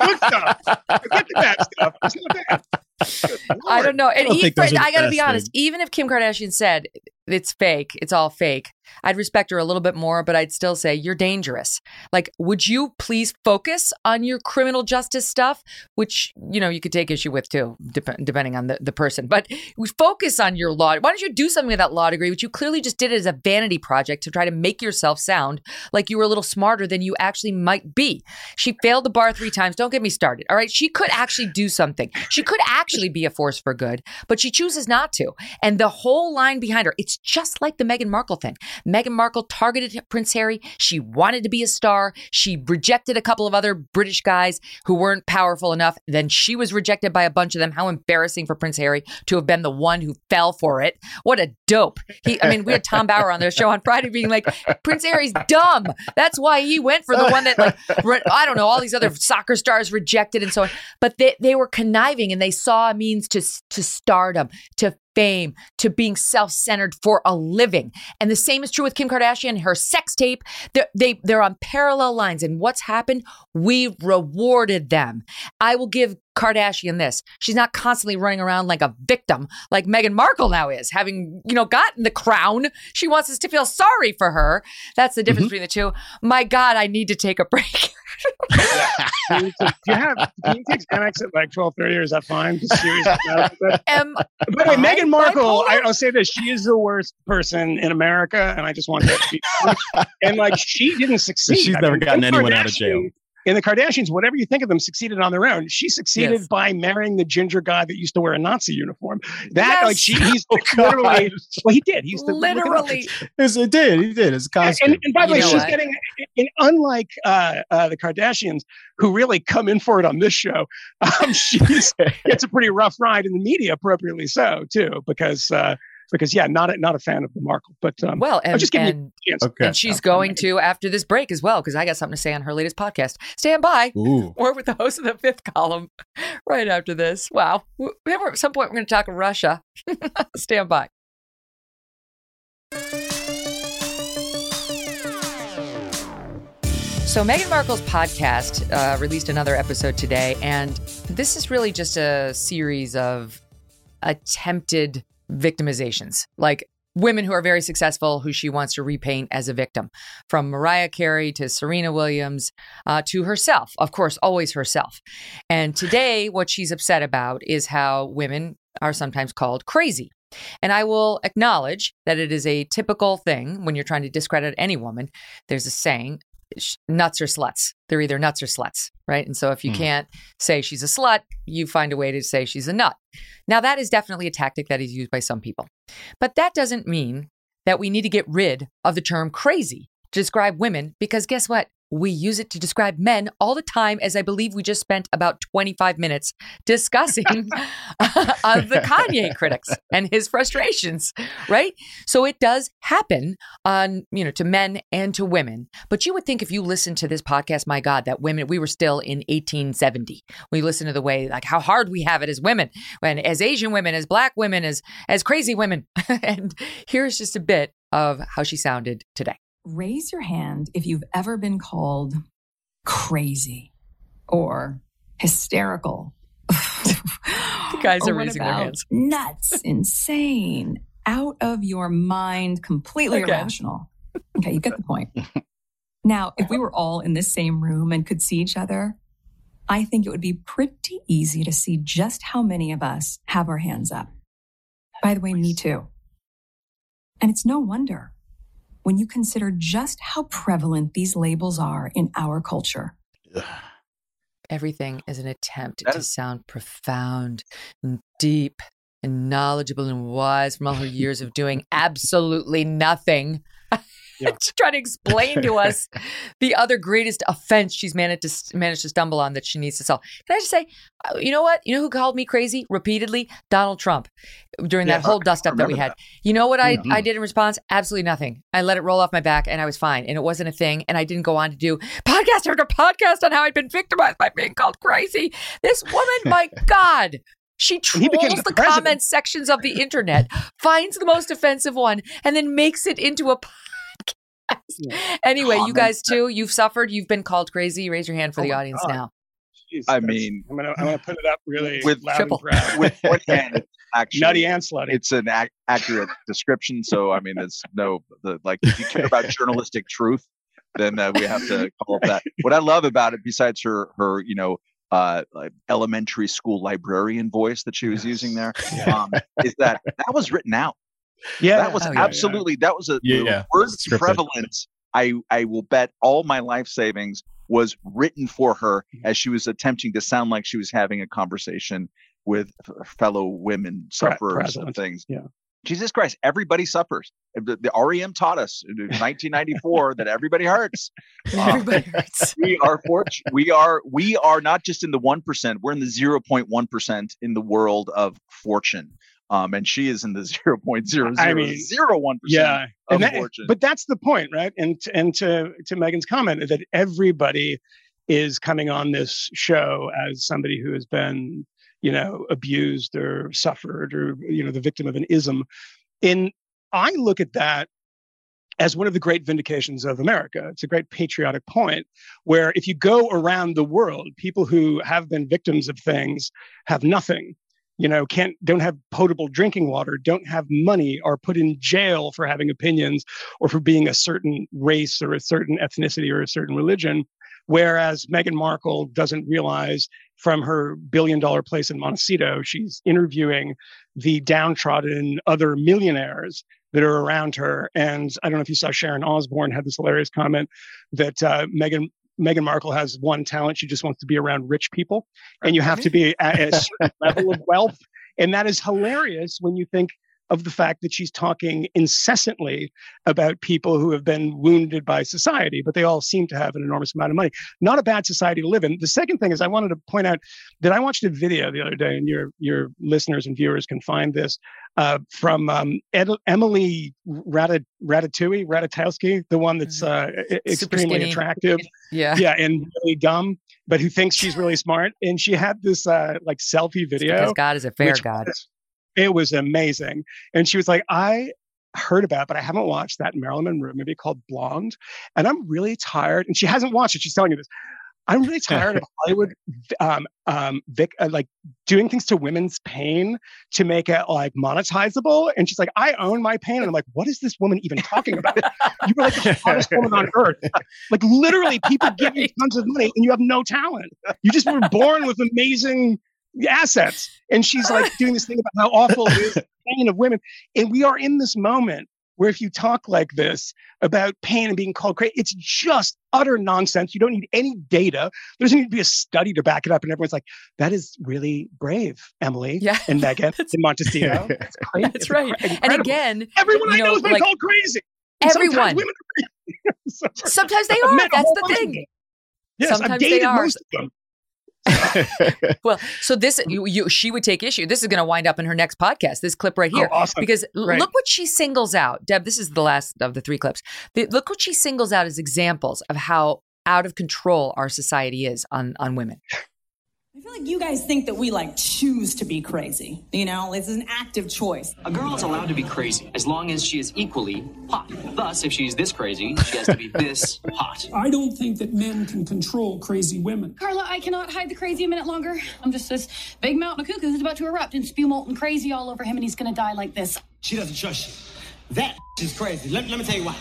[SPEAKER 5] good stuff. Forget the bad stuff. It's not bad.
[SPEAKER 1] I don't know. And I, even, I got to be honest. Thing. Even if Kim Kardashian said it's fake, it's all fake. I'd respect her a little bit more, but I'd still say you're dangerous. Like, would you please focus on your criminal justice stuff, which, you know, you could take issue with too, dep- depending on the, the person, but we focus on your law. Why don't you do something with that law degree, which you clearly just did as a vanity project to try to make yourself sound like you were a little smarter than you actually might be? She failed the bar three times. Don't get me started. All right. She could actually do something. She could actually be a force for good, but she chooses not to. And the whole line behind her, it's just like the Meghan Markle thing. Meghan Markle targeted Prince Harry. She wanted to be a star. She rejected a couple of other British guys who weren't powerful enough. Then she was rejected by a bunch of them. How embarrassing for Prince Harry to have been the one who fell for it. What a dope. He, I mean, we had Tom Bower on their show on Friday being like, Prince Harry's dumb. That's why he went for the one that, like, I don't know, all these other soccer stars rejected and so on. But they, they were conniving and they saw a means to, to stardom, to fame to being self-centered for a living. And the same is true with Kim Kardashian, her sex tape. They're, they, they're on parallel lines. And what's happened? We rewarded them. I will give Kardashian this. She's not constantly running around like a victim like Meghan Markle now is, having, you know, gotten the crown. She wants us to feel sorry for her. That's the difference mm-hmm. between the two. My God, I need to take a break.
[SPEAKER 5] yeah. Do you have can you take Xanax at like twelve thirty or is that fine? Just serious.
[SPEAKER 1] um,
[SPEAKER 5] but hey, Meghan Markle, I, will say this: she is the worst person in America, and I just want that to be. and like, she didn't succeed.
[SPEAKER 2] She's I never mean, gotten anyone out of jail.
[SPEAKER 5] In the Kardashians, whatever you think of them, succeeded on their own. She succeeded yes. by marrying the ginger guy that used to wear a Nazi uniform. That yes. like she he's oh, literally well he did. He's
[SPEAKER 1] literally
[SPEAKER 2] yes, it did. He did. His costume.
[SPEAKER 5] And, and by the way, she's what? getting and unlike uh, uh, the Kardashians, who really come in for it on this show, um, she's it's a pretty rough ride in the media, appropriately so too, because. Uh, because yeah, not a, not a fan of the Markle, but um,
[SPEAKER 1] well, and,
[SPEAKER 5] just give
[SPEAKER 1] and, okay. and she's going to after this break as well because I got something to say on her latest podcast. Stand by. Ooh. We're with the host of the fifth column right after this. Wow, at some point we're going to talk Russia. Stand by. So, Meghan Markle's podcast uh, released another episode today, and this is really just a series of attempted victimizations, like women who are very successful who she wants to repaint as a victim, from Mariah Carey to Serena Williams uh, to herself, of course, always herself. And today, what she's upset about is how women are sometimes called crazy. And I will acknowledge that it is a typical thing when you're trying to discredit any woman. There's a saying, nuts or sluts. They're either nuts or sluts, right? And so if you mm. can't say she's a slut, you find a way to say she's a nut. Now, that is definitely a tactic that is used by some people. But that doesn't mean that we need to get rid of the term crazy to describe women, because guess what? We use it to describe men all the time, as I believe we just spent about 25 minutes discussing of the Kanye critics and his frustrations, right? So it does happen on, you know, to men and to women. But you would think if you listened to this podcast, my God, that women, we were still in 1870. We listen to the way, like how hard we have it as women, when as Asian women, as black women, as as crazy women. and here's just a bit of how she sounded today
[SPEAKER 6] raise your hand if you've ever been called crazy or hysterical.
[SPEAKER 1] the guys are raising their hands.
[SPEAKER 6] Nuts, insane, out of your mind, completely okay. irrational. Okay, you get the point. Now, if we were all in the same room and could see each other, I think it would be pretty easy to see just how many of us have our hands up. By the way, me too. And it's no wonder when you consider just how prevalent these labels are in our culture.
[SPEAKER 1] Everything is an attempt that to is- sound profound and deep and knowledgeable and wise from all her years of doing absolutely nothing yeah. to try to explain to us the other greatest offense she's managed to managed to stumble on that she needs to solve. Can I just say, uh, you know what? You know who called me crazy repeatedly? Donald Trump during yeah, that whole dust up that we had. That. You know what I, mm-hmm. I did in response? Absolutely nothing. I let it roll off my back and I was fine. And it wasn't a thing. And I didn't go on to do podcast after podcast on how I'd been victimized by being called crazy. This woman, my God, she trolls the, the comment sections of the internet, finds the most offensive one, and then makes it into a anyway, you guys too, you've suffered. You've been called crazy. Raise your hand for oh the audience God. now.
[SPEAKER 4] Jeez, I mean,
[SPEAKER 5] I'm gonna I'm gonna put it up really with triple.
[SPEAKER 4] with one hand. Actually,
[SPEAKER 5] nutty and slutty.
[SPEAKER 4] It's an ac- accurate description. So I mean, it's no the like if you care about journalistic truth, then uh, we have to call it that. What I love about it, besides her her you know uh, elementary school librarian voice that she was yes. using there, yeah. um, is that that was written out. Yeah, that was oh, yeah, absolutely yeah. that was a yeah, word prevalence. I I will bet all my life savings was written for her as she was attempting to sound like she was having a conversation with fellow women sufferers and things.
[SPEAKER 5] Yeah.
[SPEAKER 4] Jesus Christ, everybody suffers. The, the REM taught us in 1994 that everybody hurts.
[SPEAKER 1] Everybody uh, hurts.
[SPEAKER 4] we are fortunate. We are we are not just in the one percent. We're in the 0.1 percent in the world of fortune um, and she is in the zero point zero zero zero one percent. Yeah,
[SPEAKER 5] and that, but that's the point, right? And and to to Meghan's comment that everybody is coming on this show as somebody who has been, you know, abused or suffered or you know the victim of an ism. In I look at that as one of the great vindications of America. It's a great patriotic point where if you go around the world, people who have been victims of things have nothing you know can't don't have potable drinking water don't have money are put in jail for having opinions or for being a certain race or a certain ethnicity or a certain religion. Whereas Meghan Markle doesn't realize from her billion dollar place in Montecito she's interviewing the downtrodden other millionaires that are around her. And I don't know if you saw Sharon Osbourne had this hilarious comment that uh, Meghan Meghan Markle has one talent. She just wants to be around rich people. And you have to be at a certain level of wealth. And that is hilarious when you think of the fact that she's talking incessantly about people who have been wounded by society, but they all seem to have an enormous amount of money. Not a bad society to live in. The second thing is I wanted to point out that I watched a video the other day, and your your listeners and viewers can find this uh, from um, Ed, Emily Ratat, Ratatouille, Ratatowski, the one that's mm-hmm. uh, extremely attractive.
[SPEAKER 1] Yeah.
[SPEAKER 5] Yeah. And really dumb, but who thinks she's really smart. And she had this uh, like selfie video.
[SPEAKER 1] Because God is a fair God. Was,
[SPEAKER 5] it was amazing. And she was like, I heard about, but I haven't watched that Marilyn Monroe movie called Blonde. And I'm really tired. And she hasn't watched it. She's telling you this. I'm really tired of Hollywood, um, um, Vic, uh, like doing things to women's pain to make it like monetizable. And she's like, I own my pain. And I'm like, what is this woman even talking about? you were like the hottest woman on earth. Like literally, people give you tons of money and you have no talent. You just were born with amazing assets. And she's like doing this thing about how awful it is pain of women. And we are in this moment where if you talk like this about pain and being called crazy, it's just utter nonsense. You don't need any data. There doesn't need to be a study to back it up. And everyone's like, that is really brave, Emily
[SPEAKER 1] yeah.
[SPEAKER 5] and Meghan and Montecito.
[SPEAKER 1] That's, That's right. Incredible. And again,
[SPEAKER 5] everyone I know, know has been like, called crazy.
[SPEAKER 1] everyone. Sometimes, sometimes they are. That's the thing.
[SPEAKER 5] Yes, Sometimes I've dated most of them.
[SPEAKER 1] well, so this you, you, she would take issue. This is going to wind up in her next podcast. This clip right oh, here,
[SPEAKER 5] oh, awesome.
[SPEAKER 1] because look what she singles out. Deb, this is the last of the three clips. The, look what she singles out as examples of how out of control our society is on on women.
[SPEAKER 7] I feel like you guys think that we like choose to be crazy. You know, it's an active choice.
[SPEAKER 8] A girl is allowed to be crazy as long as she is equally hot. Thus, if she's this crazy, she has to be this hot.
[SPEAKER 9] I don't think that men can control crazy women.
[SPEAKER 10] Carla, I cannot hide the crazy a minute longer. I'm just this big mountain of cuckoo who's about to erupt and spew molten crazy all over him, and he's gonna die like this.
[SPEAKER 11] She doesn't trust you. That is crazy. Let, let me tell you why.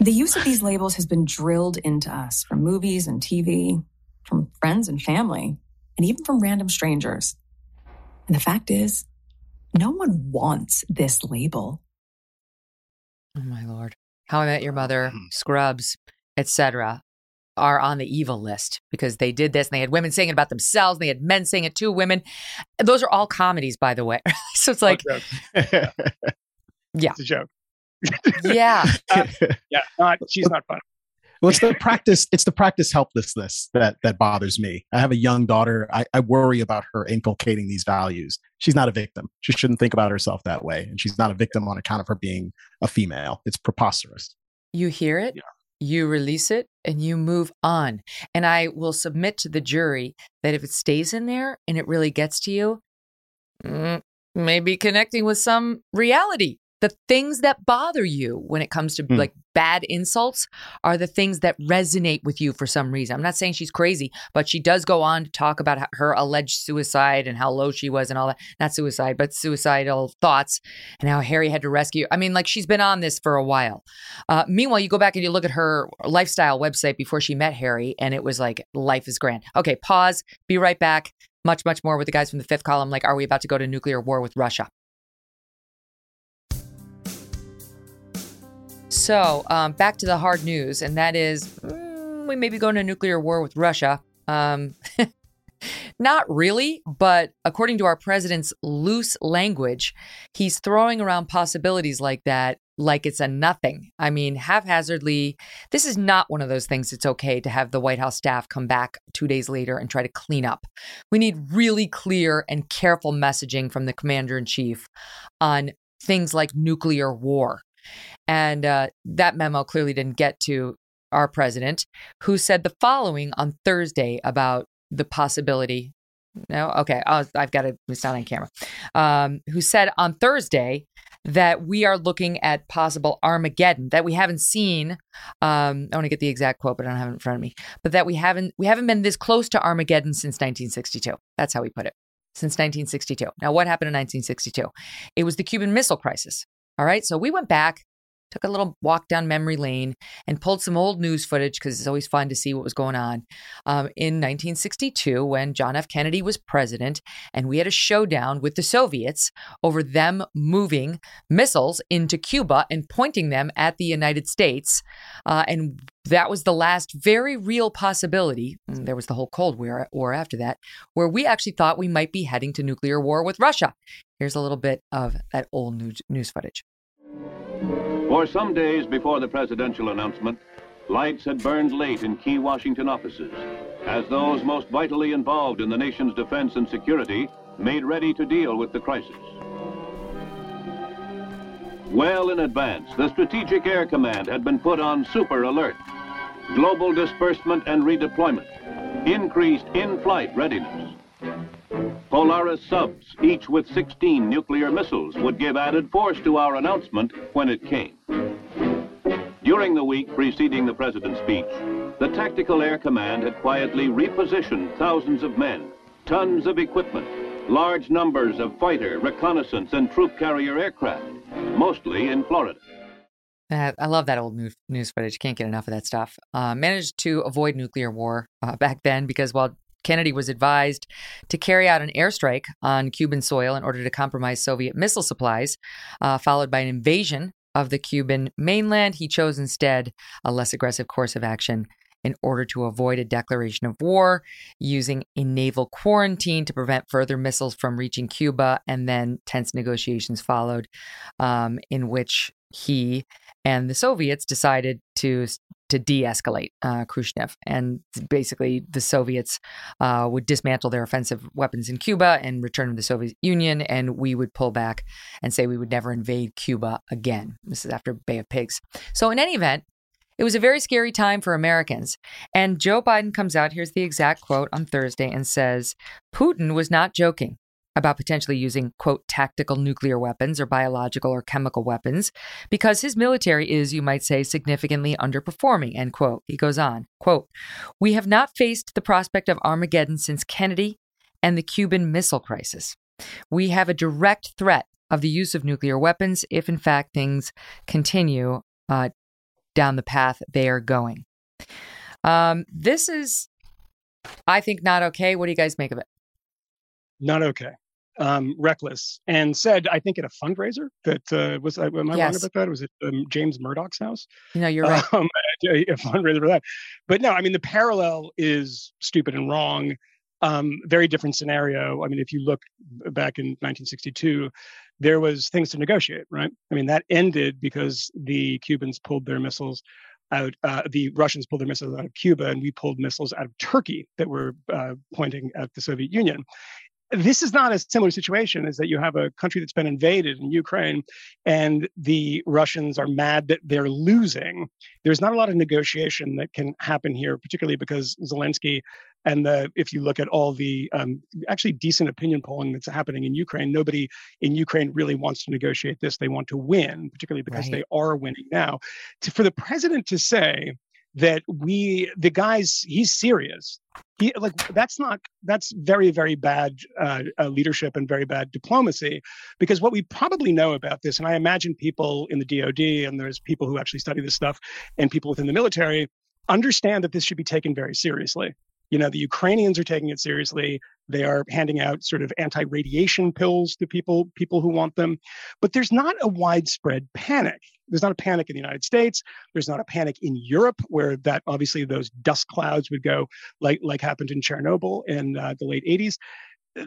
[SPEAKER 6] The use of these labels has been drilled into us from movies and TV, from friends and family and even from random strangers. And the fact is, no one wants this label.
[SPEAKER 1] Oh my lord. How I Met Your Mother, mm-hmm. Scrubs, etc. are on the evil list because they did this and they had women saying it about themselves and they had men saying it to women. Those are all comedies, by the way. so it's like, yeah.
[SPEAKER 5] It's a joke.
[SPEAKER 1] yeah.
[SPEAKER 5] Uh, yeah. Not, she's not fun
[SPEAKER 2] well, it's the practice. It's the practice helplessness that that bothers me. I have a young daughter. I, I worry about her inculcating these values. She's not a victim. She shouldn't think about herself that way, and she's not a victim on account of her being a female. It's preposterous.
[SPEAKER 1] You hear it. Yeah. You release it and you move on. And I will submit to the jury that if it stays in there and it really gets to you, mm, maybe connecting with some reality the things that bother you when it comes to mm. like bad insults are the things that resonate with you for some reason. I'm not saying she's crazy, but she does go on to talk about her alleged suicide and how low she was and all that. Not suicide, but suicidal thoughts and how Harry had to rescue. I mean, like she's been on this for a while. Uh, meanwhile, you go back and you look at her lifestyle website before she met Harry, and it was like, life is grand. Okay, pause. Be right back. Much, much more with the guys from the fifth column. Like, are we about to go to nuclear war with Russia? So, um, back to the hard news, and that is mm, we may be going to a nuclear war with Russia. Um, not really, but according to our president's loose language, he's throwing around possibilities like that like it's a nothing. I mean, haphazardly, this is not one of those things it's okay to have the White House staff come back two days later and try to clean up. We need really clear and careful messaging from the commander in chief on things like nuclear war. And uh, that memo clearly didn't get to our president, who said the following on Thursday about the possibility. No, okay, i have got to. It's not on camera. Um, who said on Thursday that we are looking at possible Armageddon that we haven't seen. Um, I want to get the exact quote, but I don't have it in front of me. But that we haven't we haven't been this close to Armageddon since 1962. That's how we put it. Since 1962. Now, what happened in 1962? It was the Cuban Missile Crisis. All right, so we went back took a little walk down memory lane and pulled some old news footage because it's always fun to see what was going on um, in 1962 when John F. Kennedy was president and we had a showdown with the Soviets over them moving missiles into Cuba and pointing them at the United States. Uh, and that was the last very real possibility. There was the whole Cold War, war after that, where we actually thought we might be heading to nuclear war with Russia. Here's a little bit of that old news, news footage.
[SPEAKER 12] For some days before the presidential announcement, lights had burned late in key Washington offices as those most vitally involved in the nation's defense and security made ready to deal with the crisis. Well in advance, the Strategic Air Command had been put on super alert. Global disbursement and redeployment, increased in-flight readiness. Polaris subs, each with 16 nuclear missiles, would give added force to our announcement when it came. During the week preceding the president's speech, the Tactical Air Command had quietly repositioned thousands of men, tons of equipment, large numbers of fighter, reconnaissance, and troop carrier aircraft, mostly in Florida.
[SPEAKER 1] Uh, I love that old news, footage. Can't get enough of that stuff. Uh, managed to avoid nuclear war uh, back then because while Kennedy was advised to carry out an airstrike on Cuban soil in order to compromise Soviet missile supplies, uh, followed by an invasion of the Cuban mainland. He chose instead a less aggressive course of action in order to avoid a declaration of war, using a naval quarantine to prevent further missiles from reaching Cuba. And then tense negotiations followed, um, in which he and the Soviets decided to to de-escalate uh, Khrushchev, and basically the Soviets uh, would dismantle their offensive weapons in Cuba and return to the Soviet Union, and we would pull back and say we would never invade Cuba again. This is after Bay of Pigs. So in any event, it was a very scary time for Americans. And Joe Biden comes out, here's the exact quote on Thursday, and says Putin was not joking about potentially using, quote, tactical nuclear weapons or biological or chemical weapons because his military is, you might say, significantly underperforming, end quote. He goes on, quote, We have not faced the prospect of Armageddon since Kennedy and the Cuban Missile Crisis. We have a direct threat of the use of nuclear weapons if, in fact, things continue uh, down the path they are going. Um, this is, I think, not okay. What do you guys make of it?
[SPEAKER 5] Not okay um, reckless and said, I think at a fundraiser that uh, was, uh, am I yes. wrong about that? Was it um, James Murdoch's house?
[SPEAKER 1] No, you're right. Um,
[SPEAKER 5] a, a, fundraiser for that. But no, I mean, the parallel is stupid and wrong. Um, very different scenario. I mean, if you look back in 1962, there was things to negotiate, right? I mean, that ended because the Cubans pulled their missiles out, uh, the Russians pulled their missiles out of Cuba, and we pulled missiles out of Turkey that were uh, pointing at the Soviet Union this is not a similar situation is that you have a country that's been invaded in Ukraine and the Russians are mad that they're losing. There's not a lot of negotiation that can happen here, particularly because Zelensky and the, if you look at all the um, actually decent opinion polling that's happening in Ukraine, nobody in Ukraine really wants to negotiate this. They want to win, particularly because right. they are winning now. To, for the president to say, that we the guys he's serious. He like that's not that's very very bad uh, uh, leadership and very bad diplomacy because what we probably know about this and i imagine people in the dod and there's people who actually study this stuff and people within the military understand that this should be taken very seriously you know the ukrainians are taking it seriously they are handing out sort of anti-radiation pills to people people who want them but there's not a widespread panic there's not a panic in the United States. There's not a panic in Europe, where that obviously those dust clouds would go, like like happened in Chernobyl in uh, the late 80s.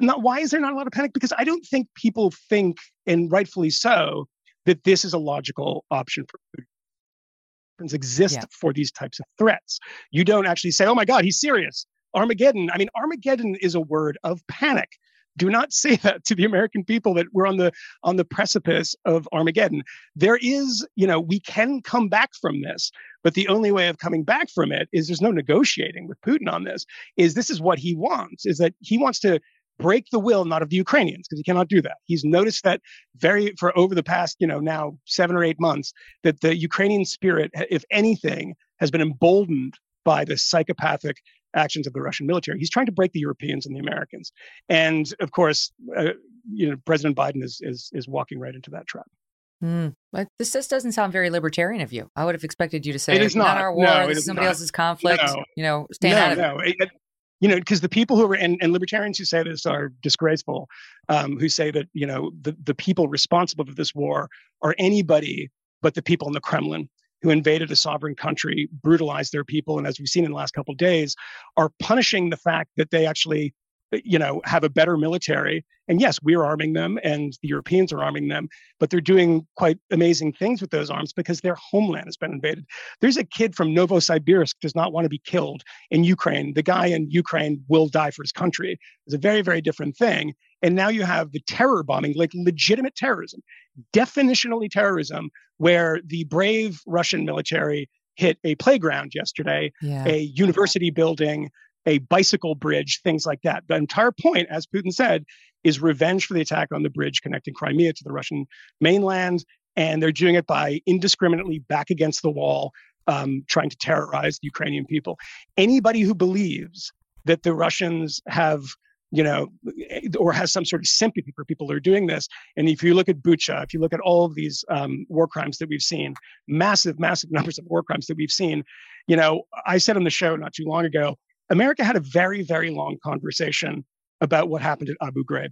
[SPEAKER 5] Not why is there not a lot of panic? Because I don't think people think, and rightfully so, that this is a logical option for exist yeah. for these types of threats. You don't actually say, "Oh my God, he's serious." Armageddon. I mean, Armageddon is a word of panic do not say that to the American people that we're on the on the precipice of Armageddon. There is, you know, we can come back from this, but the only way of coming back from it is there's no negotiating with Putin on this. Is this is what he wants? Is that he wants to break the will not of the Ukrainians because he cannot do that. He's noticed that very for over the past, you know, now 7 or 8 months that the Ukrainian spirit if anything has been emboldened by the psychopathic actions of the Russian military. He's trying to break the Europeans and the Americans. And of course, uh, you know, President Biden is, is, is walking right into that trap.
[SPEAKER 1] Mm, but this just doesn't sound very libertarian of you. I would have expected you to say
[SPEAKER 5] it is not,
[SPEAKER 1] not our war.
[SPEAKER 5] No,
[SPEAKER 1] this is somebody
[SPEAKER 5] not.
[SPEAKER 1] else's conflict.
[SPEAKER 5] No.
[SPEAKER 1] You know, stand
[SPEAKER 5] no,
[SPEAKER 1] out of
[SPEAKER 5] no.
[SPEAKER 1] it.
[SPEAKER 5] It, you know, because the people who are and, and libertarians who say this are disgraceful, um, who say that you know the the people responsible for this war are anybody but the people in the Kremlin who invaded a sovereign country, brutalized their people, and as we've seen in the last couple of days, are punishing the fact that they actually you know have a better military. And yes we're arming them and the europeans are arming them but they're doing quite amazing things with those arms because their homeland has been invaded. There's a kid from novosibirsk does not want to be killed in ukraine. The guy in ukraine will die for his country. It's a very very different thing. And now you have the terror bombing like legitimate terrorism definitionally terrorism where the brave russian military hit a playground yesterday
[SPEAKER 1] Yeah.
[SPEAKER 5] a university building a bicycle bridge, things like that. The entire point, as Putin said, is revenge for the attack on the bridge connecting Crimea to the Russian mainland. And they're doing it by indiscriminately back against the wall, um, trying to terrorize the Ukrainian people. Anybody who believes that the Russians have you know, or has some sort of sympathy for people who are doing this. And if you look at Bucha, if you look at all of these um, war crimes that we've seen, massive, massive numbers of war crimes that we've seen, you know, I said on the show not too long ago, America had a very, very long conversation about what happened at Abu Ghraib.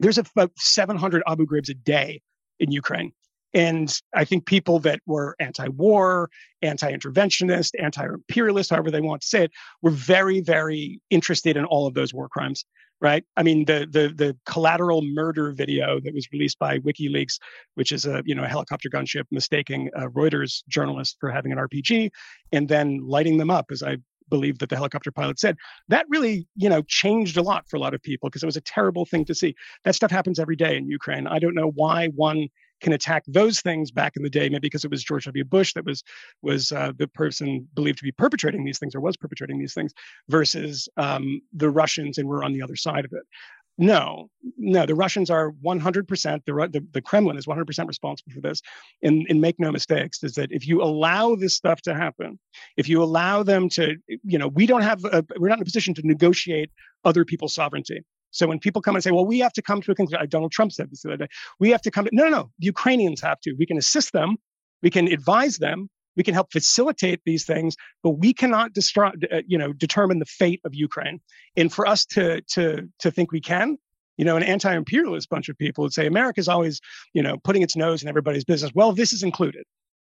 [SPEAKER 5] There's about 700 Abu Ghraibs a day in Ukraine. And I think people that were anti war, anti interventionist, anti imperialist, however they want to say it, were very, very interested in all of those war crimes. Right. I mean, the the the collateral murder video that was released by WikiLeaks, which is a you know a helicopter gunship mistaking a Reuters journalist for having an RPG, and then lighting them up, as I believe that the helicopter pilot said. That really you know changed a lot for a lot of people because it was a terrible thing to see. That stuff happens every day in ukraine. I don't know why one can attack those things back in the day maybe because it was george w. Bush that was was uh, the person believed to be perpetrating these things or was perpetrating these things versus um, the russians and we're on the other side of it no, no, the Russians are 100%, the, the, the Kremlin is 100% responsible for this. And, and make no mistakes, is that if you allow this stuff to happen, if you allow them to, you know, we don't have, a, we're not in a position to negotiate other people's sovereignty. So when people come and say, well, we have to come to a conclusion, Donald Trump said this the other day, we have to come to, no, no, no, the Ukrainians have to. We can assist them, we can advise them, we can help facilitate these things, but we cannot destroy, uh, you know, determine the fate of Ukraine. And for us to to to think we can, you know, an anti-imperialist bunch of people would say America's always, you know, putting its nose in everybody's business. Well, this is included.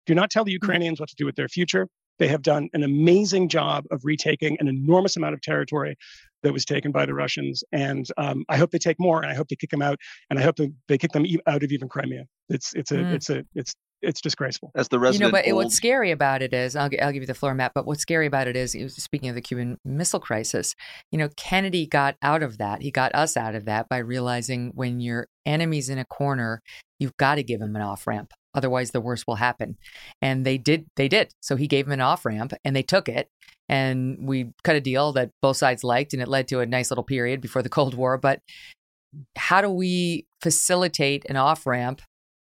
[SPEAKER 5] Do not tell the Ukrainians what to do with their future. They have done an amazing job of retaking an enormous amount of territory that was taken by the Russians, and um, I hope they take more, and I hope they kick them out, and I hope they, they kick them out of even Crimea. It's it's a
[SPEAKER 1] Mm.
[SPEAKER 5] it's a it's it's disgraceful.
[SPEAKER 4] As the
[SPEAKER 1] You
[SPEAKER 4] resident
[SPEAKER 1] know, but it-
[SPEAKER 4] old-
[SPEAKER 1] what's scary about it is, I'll, I'll give you the floor, Matt. But what's scary about it is, is, speaking of the Cuban Missile Crisis, you know, Kennedy got out of that. He got us out of that by realizing when your enemy's in a corner, you've got to give him an off ramp. Otherwise, the worst will happen. And they did. They did. So he gave him an off ramp, and they took it. And we cut a deal that both sides liked, and it led to a nice little period before the Cold War. But how do we facilitate an off ramp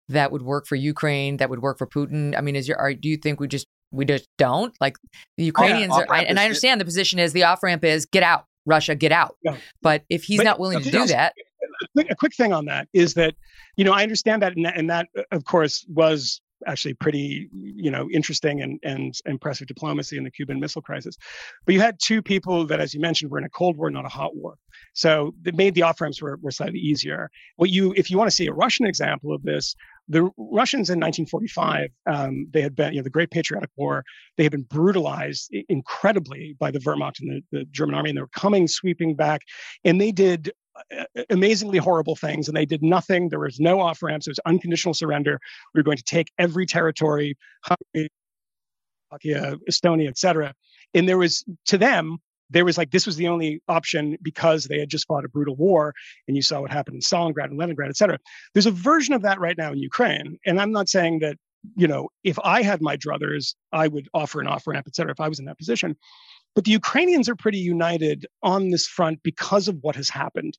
[SPEAKER 1] that would work for Ukraine, that would work for Putin? I mean, is your are, do you think we just we just don't like the Ukrainians? are, I,
[SPEAKER 4] off-ramp
[SPEAKER 1] and I understand the position is the off ramp is get out, Russia, get out.
[SPEAKER 5] Yeah.
[SPEAKER 1] But if he's
[SPEAKER 5] But-
[SPEAKER 1] not willing to do that,
[SPEAKER 5] a quick, a quick thing on that is that you know I understand that and, that and that uh, of course was actually pretty you know interesting and and impressive diplomacy in the Cuban Missile Crisis, but you had two people that, as you mentioned, were in a Cold War, not a hot war, so it made the off ramps were, were slightly easier. What you if you want to see a Russian example of this, the Russians in 1945, um, they had been, you know, the Great Patriotic War, they had been brutalized incredibly by the Wehrmacht and the, the German army, and they were coming sweeping back, and they did amazingly horrible things, and they did nothing. There was no off ramps. It was unconditional surrender. We were going to take every territory, Hungary, Estonia, etc. And there was to them. There was like this was the only option because they had just fought a brutal war, and you saw what happened in Stalingrad and Leningrad, et cetera. There's a version of that right now in Ukraine, and I'm not saying that you know if I had my druthers, I would offer an off ramp, et cetera, if I was in that position. But the Ukrainians are pretty united on this front because of what has happened,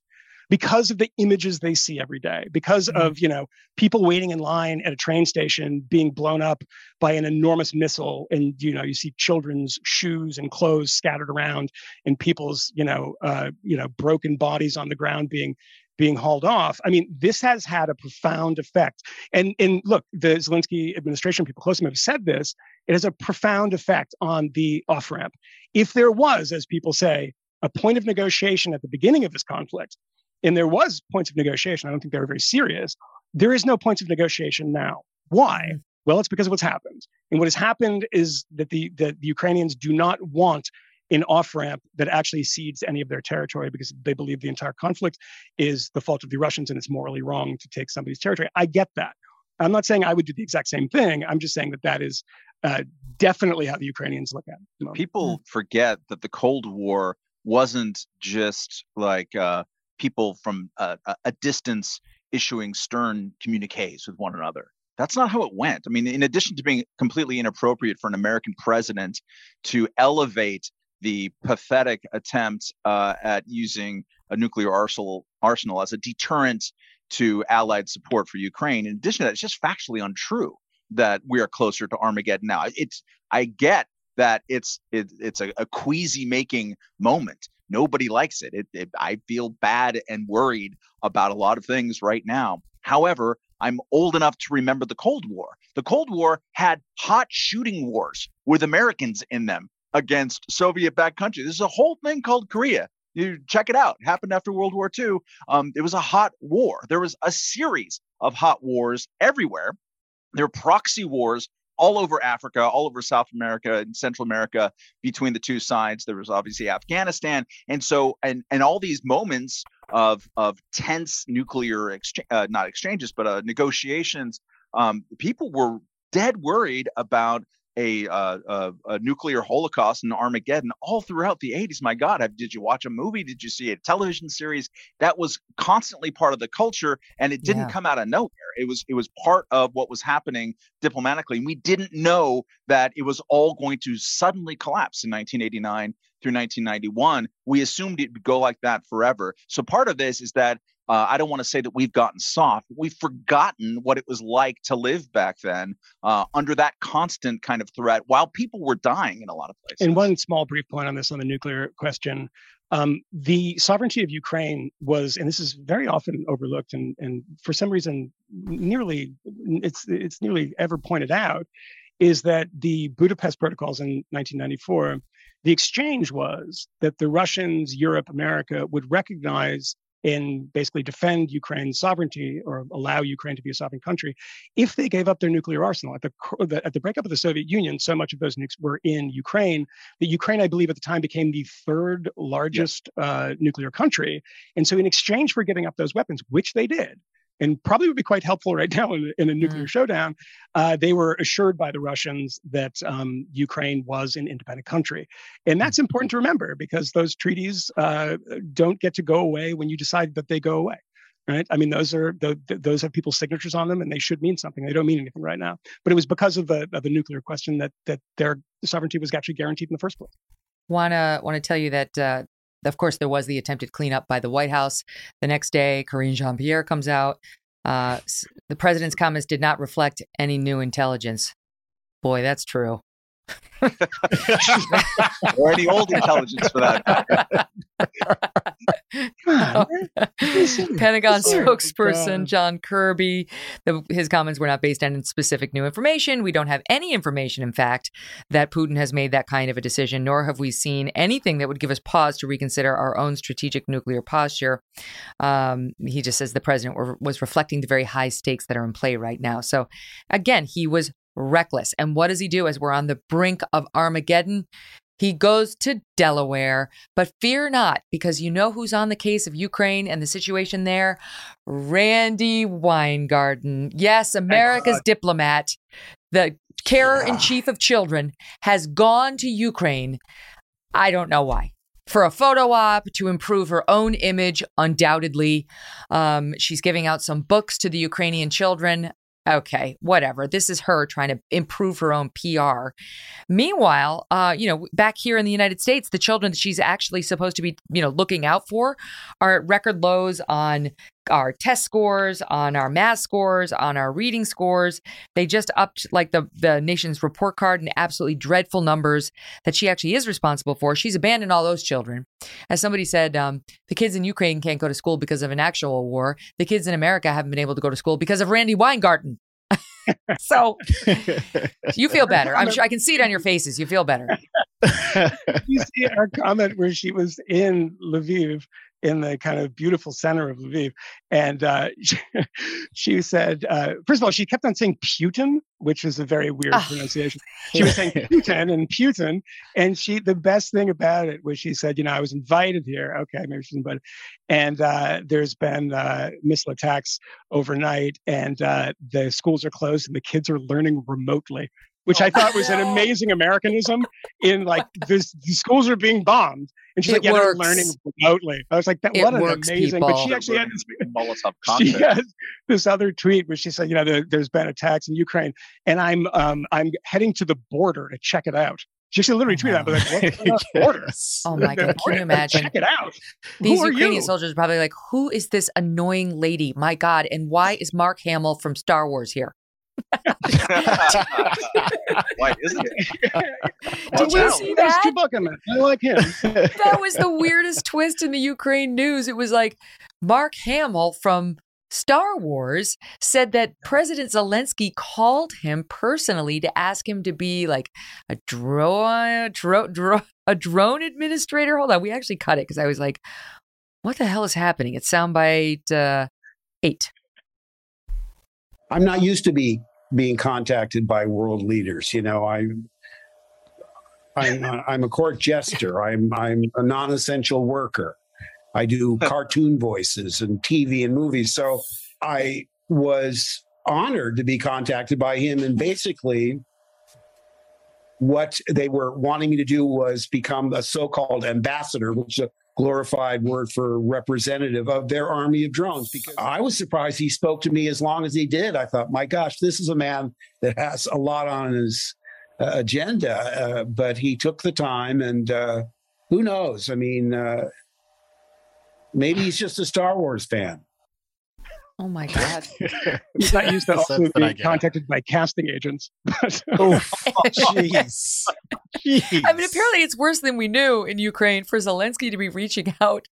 [SPEAKER 5] because of the images they see every day, because of you know people waiting in line at a train station being blown up by an enormous missile, and you know you see children's shoes and clothes scattered around, and people's you know uh, you know broken bodies on the ground being being hauled off. I mean, this has had a profound effect. And and look, the Zelensky administration, people close to him have said this. It has a profound effect on the off ramp. If there was, as people say, a point of negotiation at the beginning of this conflict, and there was points of negotiation, I don't think they were very serious. There is no points of negotiation now. Why? Mm. Well, it's because of what's happened. And what has happened is that the, the, the Ukrainians do not want an off ramp that actually cedes any of their territory because they believe the entire conflict is the fault of the Russians and it's morally wrong to take somebody's territory. I get that. I'm not saying I would do the exact same thing. I'm just saying that that is uh, definitely how the Ukrainians look at it.
[SPEAKER 4] People forget that the Cold War wasn't just like uh, people from a, a distance issuing stern communiques with one another. That's not how it went. I mean, in addition to being completely inappropriate for an American president to elevate the pathetic attempt uh, at using a nuclear arsenal, arsenal as a deterrent to Allied support for Ukraine. In addition to that, it's just factually untrue that we are closer to Armageddon now. It's I get that it's it, it's a, a queasy making moment. Nobody likes it. It, it. I feel bad and worried about a lot of things right now. However, I'm old enough to remember the Cold War. The Cold War had hot shooting wars with Americans in them against Soviet backed countries. There's a whole thing called Korea. You check it out. It happened after World War II. Um, it was a hot war. There was a series of hot wars everywhere. There were proxy wars all over Africa, all over South America and Central America between the two sides. There was obviously Afghanistan, and so and and all these moments of of tense nuclear exchange, uh, not exchanges, but uh, negotiations. Um, people were dead worried about a, uh, a, a, nuclear holocaust and Armageddon all throughout the 80s. My God, have, did you watch a movie? Did you see a television series? That was constantly part of the culture, and it didn't yeah. come out of nowhere. It was it was part of what was happening diplomatically. And we didn't know that it was all going to suddenly collapse in 1989 through 1991. We assumed it would go like that forever. So part of this is that uh, I don't want to say that we've gotten soft. We've forgotten what it was like to live back then uh, under that constant kind of threat while people were dying in a lot of places.
[SPEAKER 5] And one small brief point on this on the nuclear question. Um, the sovereignty of Ukraine was, and this is very often overlooked, and, and for some reason, nearly it's it's nearly ever pointed out, is that the Budapest Protocols in 1994, the exchange was that the Russians, Europe, America would recognize and basically defend Ukraine's sovereignty or allow Ukraine to be a sovereign country if they gave up their nuclear arsenal. At the, at the breakup of the Soviet Union, so much of those nukes were in Ukraine that Ukraine, I believe, at the time became the third largest uh, nuclear country. And so, in exchange for giving up those weapons, which they did, and probably would be quite helpful right now in, in a nuclear mm. showdown. Uh, they were assured by the Russians that um, Ukraine was an independent country. And that's mm. important to remember because those treaties uh, don't get to go away when you decide that they go away. Right? I mean, those are the, those have people's signatures on them, and they should mean something. They don't mean anything right now. But it was because of the of the nuclear question that that their sovereignty was actually guaranteed in the first place.
[SPEAKER 1] Wanna want to tell you that uh, of course, there was the attempted cleanup by the White House. The next day, Karine Jean Pierre comes out. Uh, the president's comments did not reflect any new intelligence. Boy, that's true.
[SPEAKER 4] Or any old intelligence for that.
[SPEAKER 1] Pentagon spokesperson John Kirby, the, his comments were not based on specific new information. We don't have any information, in fact, that Putin has made that kind of a decision, nor have we seen anything that would give us pause to reconsider our own strategic nuclear posture. Um, he just says the president were, was reflecting the very high stakes that are in play right now. So, again, he was reckless. And what does he do as we're on the brink of Armageddon? He goes to Delaware, but fear not, because you know who's on the case of Ukraine and the situation there? Randi Weingarten. Yes, America's diplomat, the carer in chief of children, has gone to Ukraine. I don't know why. For a photo op to improve her own image, undoubtedly. Um, she's giving out some books to the Ukrainian children okay, whatever. This is her trying to improve her own PR. Meanwhile, uh, you know, back here in the United States, the children that she's actually supposed to be, you know, looking out for are at record lows on our test scores, on our math scores, on our reading scores. They just upped like the the nation's report card and absolutely dreadful numbers that she actually is responsible for. She's abandoned all those children. As somebody said, um, the kids in Ukraine can't go to school because of an actual war. The kids in America haven't been able to go to school because of Randi Weingarten. so you feel better. I'm sure I can see it on your faces. You feel better.
[SPEAKER 5] you see our comment where she was in Lviv in the kind of beautiful center of Lviv. And uh, she, said, uh, first of all, she kept on saying Putin, which is a very weird oh, pronunciation. She was saying Putin and Putin. And she, the best thing about it was she said, you know, I was invited here. Okay, maybe she's invited. And uh, there's been uh, missile attacks overnight, and uh, the schools are closed, and the kids are learning remotely which I thought was an amazing Americanism in like this, the schools are being bombed. And she's it like, yeah, works. they're learning remotely. I was like, that, what an amazing, people. but she actually had this, she had this other tweet where she said, you know, there, has been attacks in Ukraine and I'm, um, I'm heading to the border to check it out. She should literally tweet that, but like, what border?
[SPEAKER 1] Oh my god, can you imagine?
[SPEAKER 5] Check it out.
[SPEAKER 1] These Ukrainian soldiers are probably like, who is this annoying lady? My God, and why is Mark Hamill from Star Wars here?
[SPEAKER 4] Why isn't it?
[SPEAKER 1] Did you see that?
[SPEAKER 5] Chewbacca, man. I like him.
[SPEAKER 1] that was the weirdest twist in the Ukraine news. It was like Mark Hamill from Star Wars said that President Zelensky called him personally to ask him to be like a drone, dro- dro- a drone administrator. Hold on, we actually cut it because I was like, "What the hell is happening?" It's soundbite uh, eight.
[SPEAKER 13] I'm not used to be being contacted by world leaders. You know, I, I'm, uh, I'm a court jester. I'm, I'm a non-essential worker. I do cartoon voices and TV and movies. So I was honored to be contacted by him. And basically, what they were wanting me to do was become a so called ambassador, which is a glorified word for representative of their army of drones because I was surprised he spoke to me as long as he did. I thought, my gosh, this is a man that has a lot on his uh, agenda, uh, but he took the time and uh, who knows? I mean, uh, maybe he's just a Star Wars fan.
[SPEAKER 1] Oh my God.
[SPEAKER 5] He's not used to also being contacted by casting agents.
[SPEAKER 2] oh, jeez.
[SPEAKER 1] I mean, apparently it's worse than we knew in Ukraine for Zelensky to be reaching out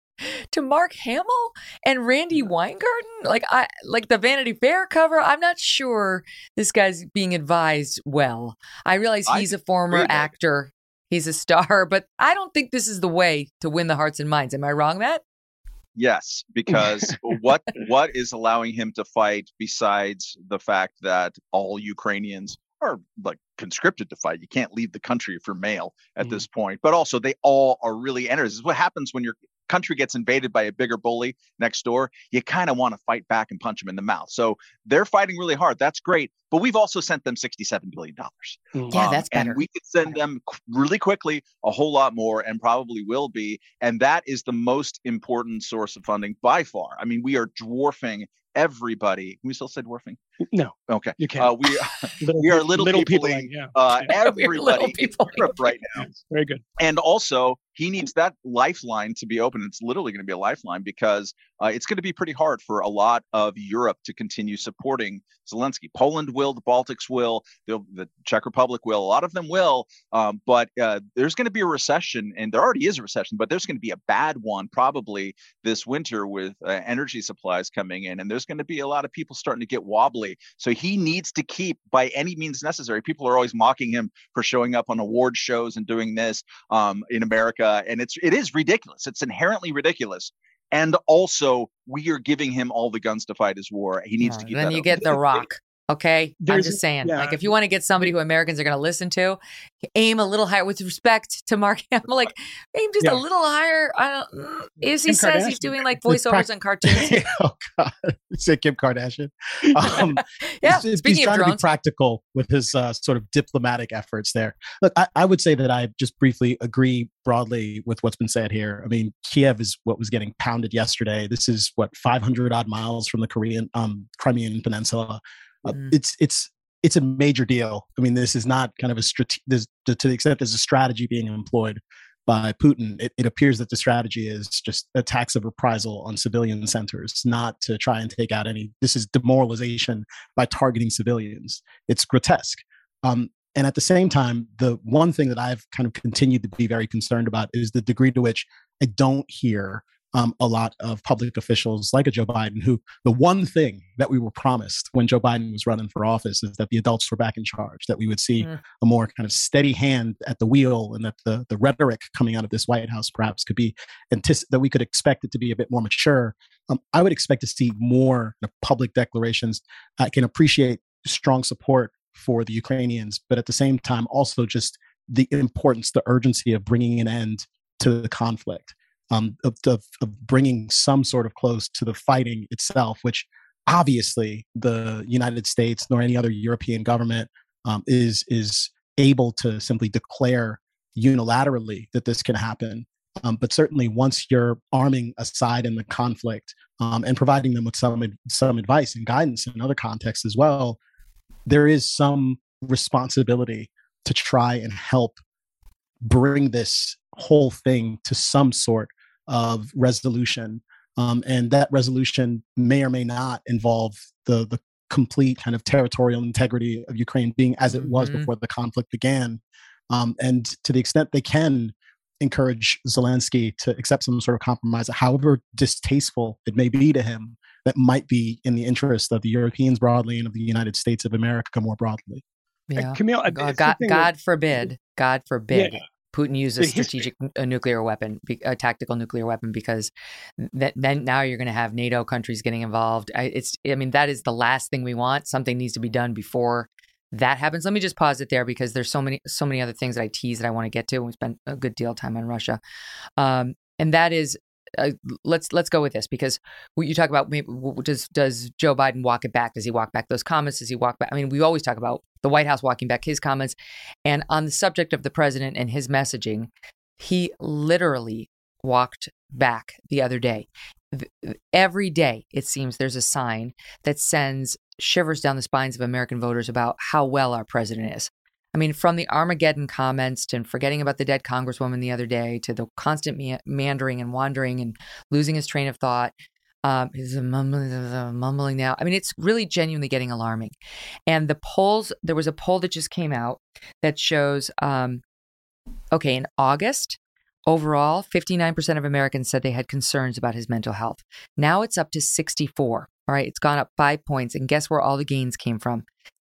[SPEAKER 1] to Mark Hamill and Randi Weingarten. Like I like the Vanity Fair cover. I'm not sure this guy's being advised well. I realize he's a former actor. He's a star, but I don't think this is the way to win the hearts and minds. Am I wrong, Matt?
[SPEAKER 4] Yes, because what what is allowing him to fight besides the fact that all Ukrainians are like conscripted to fight. You can't leave the country if you're male at mm. this point. But also they all are really enemies. This is what happens when you're country gets invaded by a bigger bully next door, you kind of want to fight back and punch him in the mouth. So they're fighting really hard. That's great. But we've also sent them $67 billion.
[SPEAKER 1] Mm. Yeah, um, that's better.
[SPEAKER 4] And we could send them really quickly a whole lot more and probably will be. And that is the most important source of funding by far. I mean, we are dwarfing everybody. Can we still say dwarfing?
[SPEAKER 5] No.
[SPEAKER 4] Okay.
[SPEAKER 5] You can't. Uh,
[SPEAKER 4] we, we are little, little people. yeah. Uh, everybody in Europe right now.
[SPEAKER 5] Very good.
[SPEAKER 4] And also, he needs that lifeline to be open. It's literally going to be a lifeline because uh, it's going to be pretty hard for a lot of Europe to continue supporting Zelensky. Poland will, the Baltics will, the, the Czech Republic will, a lot of them will. Um, but uh, there's going to be a recession, and there already is a recession, but there's going to be a bad one probably this winter with uh, energy supplies coming in. And there's going to be a lot of people starting to get wobbly. So he needs to keep, by any means necessary, people are always mocking him for showing up on award shows and doing this um, in America and it's it is ridiculous. It's inherently ridiculous. And also, we are giving him all the guns to fight his war. He needs to keep.
[SPEAKER 1] Then you get the Rock. Okay, There's, I'm just saying. Yeah. Like, if you want to get somebody who Americans are going to listen to, aim a little higher with respect to Mark Hamill. Like, aim just yeah. a little higher. I don't. Is he Kim says Kardashian. he's doing like voiceovers on cartoons?
[SPEAKER 2] oh God, say Kim Kardashian. Um,
[SPEAKER 1] yeah. He's,
[SPEAKER 2] Speaking
[SPEAKER 1] he's
[SPEAKER 2] trying
[SPEAKER 1] drones.
[SPEAKER 2] to be practical with his uh, sort of diplomatic efforts there. Look, I, I would say that I just briefly agree broadly with what's been said here. I mean, Kiev is what was getting pounded yesterday. This is what 500 odd miles from the Korean, um, Crimean Peninsula. Uh, mm. It's it's it's a major deal. I mean, this is not kind of a strategy. To the extent there's a strategy being employed, by Putin, it, it, appears that the strategy is just attacks of reprisal on civilian centers, not to try and take out any. This is demoralization by targeting civilians. It's grotesque. Um, and at the same time, the one thing that I've kind of continued to be very concerned about is the degree to which I don't hear um, a lot of public officials like a Joe Biden, who the one thing that we were promised when Joe Biden was running for office is that the adults were back in charge, that we would see mm. a more kind of steady hand at the wheel, and that the the rhetoric coming out of this White House perhaps could be antici- that we could expect it to be a bit more mature. Um, I would expect to see more public declarations. I can appreciate strong support for the Ukrainians, but at the same time, also just the importance, the urgency of bringing an end to the conflict um, of, of, of bringing some sort of close to the fighting itself, which obviously the United States nor any other European government um, is is able to simply declare unilaterally that this can happen. Um, but certainly, once you're arming a side in the conflict um, and providing them with some some advice and guidance in other contexts as well, there is some responsibility to try and help bring this whole thing to some sort of resolution. Um, and that resolution may or may not involve the, the complete kind of territorial integrity of Ukraine being as it was mm-hmm. before the conflict began. Um, and to the extent they can encourage Zelensky to accept some sort of compromise, however distasteful it may be to him, that might be in the interest of the Europeans broadly and of the United States of America more broadly.
[SPEAKER 1] Yeah. Uh, Kmele, God, God, God forbid, God forbid yeah. Putin uses a strategic a nuclear weapon, a tactical nuclear weapon, because that, then now you're going to have NATO countries getting involved. I, it's, I mean, that is the last thing we want. Something needs to be done before that happens. Let me just pause it there because there's so many, so many other things that I tease that I want to get to. We spent a good deal of time on Russia, um, and that is uh, let's let's go with this because you talk about does does Joe Biden walk it back? Does he walk back those comments? Does he walk back? I mean, we always talk about the White House walking back his comments, and on the subject of the president and his messaging, he literally walked back the other day. Every day, it seems there's a sign that sends shivers down the spines of American voters about how well our president is. I mean, from the Armageddon comments to forgetting about the dead Congresswoman the other day to the constant meandering and wandering and losing his train of thought. Um, he's mumbling, mumbling now. I mean, it's really genuinely getting alarming. And the polls, there was a poll that just came out that shows, um, okay, in August, overall, 59% of Americans said they had concerns about his mental health. Now it's up to 64. All right, it's gone up five points. And guess where all the gains came from?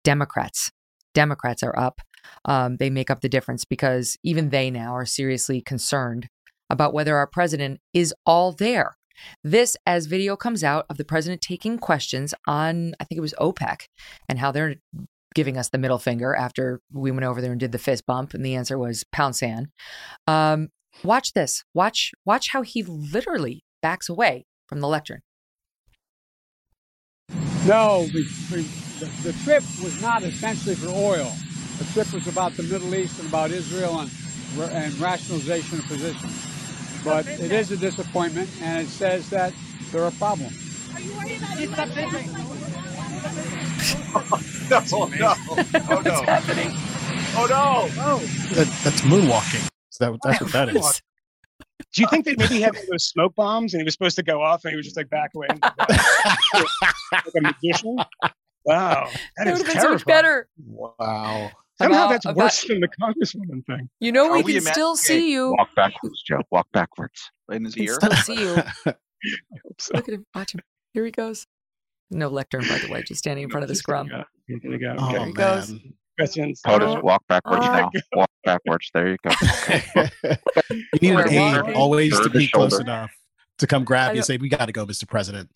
[SPEAKER 1] Democrats. Democrats are up um, they make up the difference because even they now are seriously concerned about whether our president is all there. This, as video comes out of the president taking questions on, I think it was OPEC, and how they're giving us the middle finger after we went over there and did the fist bump, and the answer was pound sand. Um, watch this. Watch watch how he literally backs away from the lectern.
[SPEAKER 14] No, we, we, the, the trip was not essentially for oil. The trip was about the Middle East and about Israel and, and rationalization of positions. But it is a disappointment, and it says that there are problems. Are you worried about
[SPEAKER 4] no, oh, no. Oh, no. happening? Oh, no. Oh.
[SPEAKER 2] That, that's moonwalking. That, that's what that is.
[SPEAKER 5] Do you think they maybe had those smoke bombs and he was supposed to go off and he was just like back away? like a magician? Wow. That, that would have been so much
[SPEAKER 1] better.
[SPEAKER 2] Wow.
[SPEAKER 5] Somehow about, that's about, worse than the congresswoman thing.
[SPEAKER 1] You know, we, we can still see you.
[SPEAKER 4] Walk backwards, Joe. Walk backwards.
[SPEAKER 1] In his ear. Still see you. I hope so. Look at him. Watch him. Here he goes. No lectern, by the way. Just standing in front of the scrum.
[SPEAKER 5] He's gonna go.
[SPEAKER 2] Oh,
[SPEAKER 5] there
[SPEAKER 2] he goes.
[SPEAKER 5] Questions.
[SPEAKER 4] POTUS, uh, walk backwards oh, now. Walk backwards. There you go.
[SPEAKER 2] you need an aide always to be close enough to come grab you and say, "We got to go, Mr. President."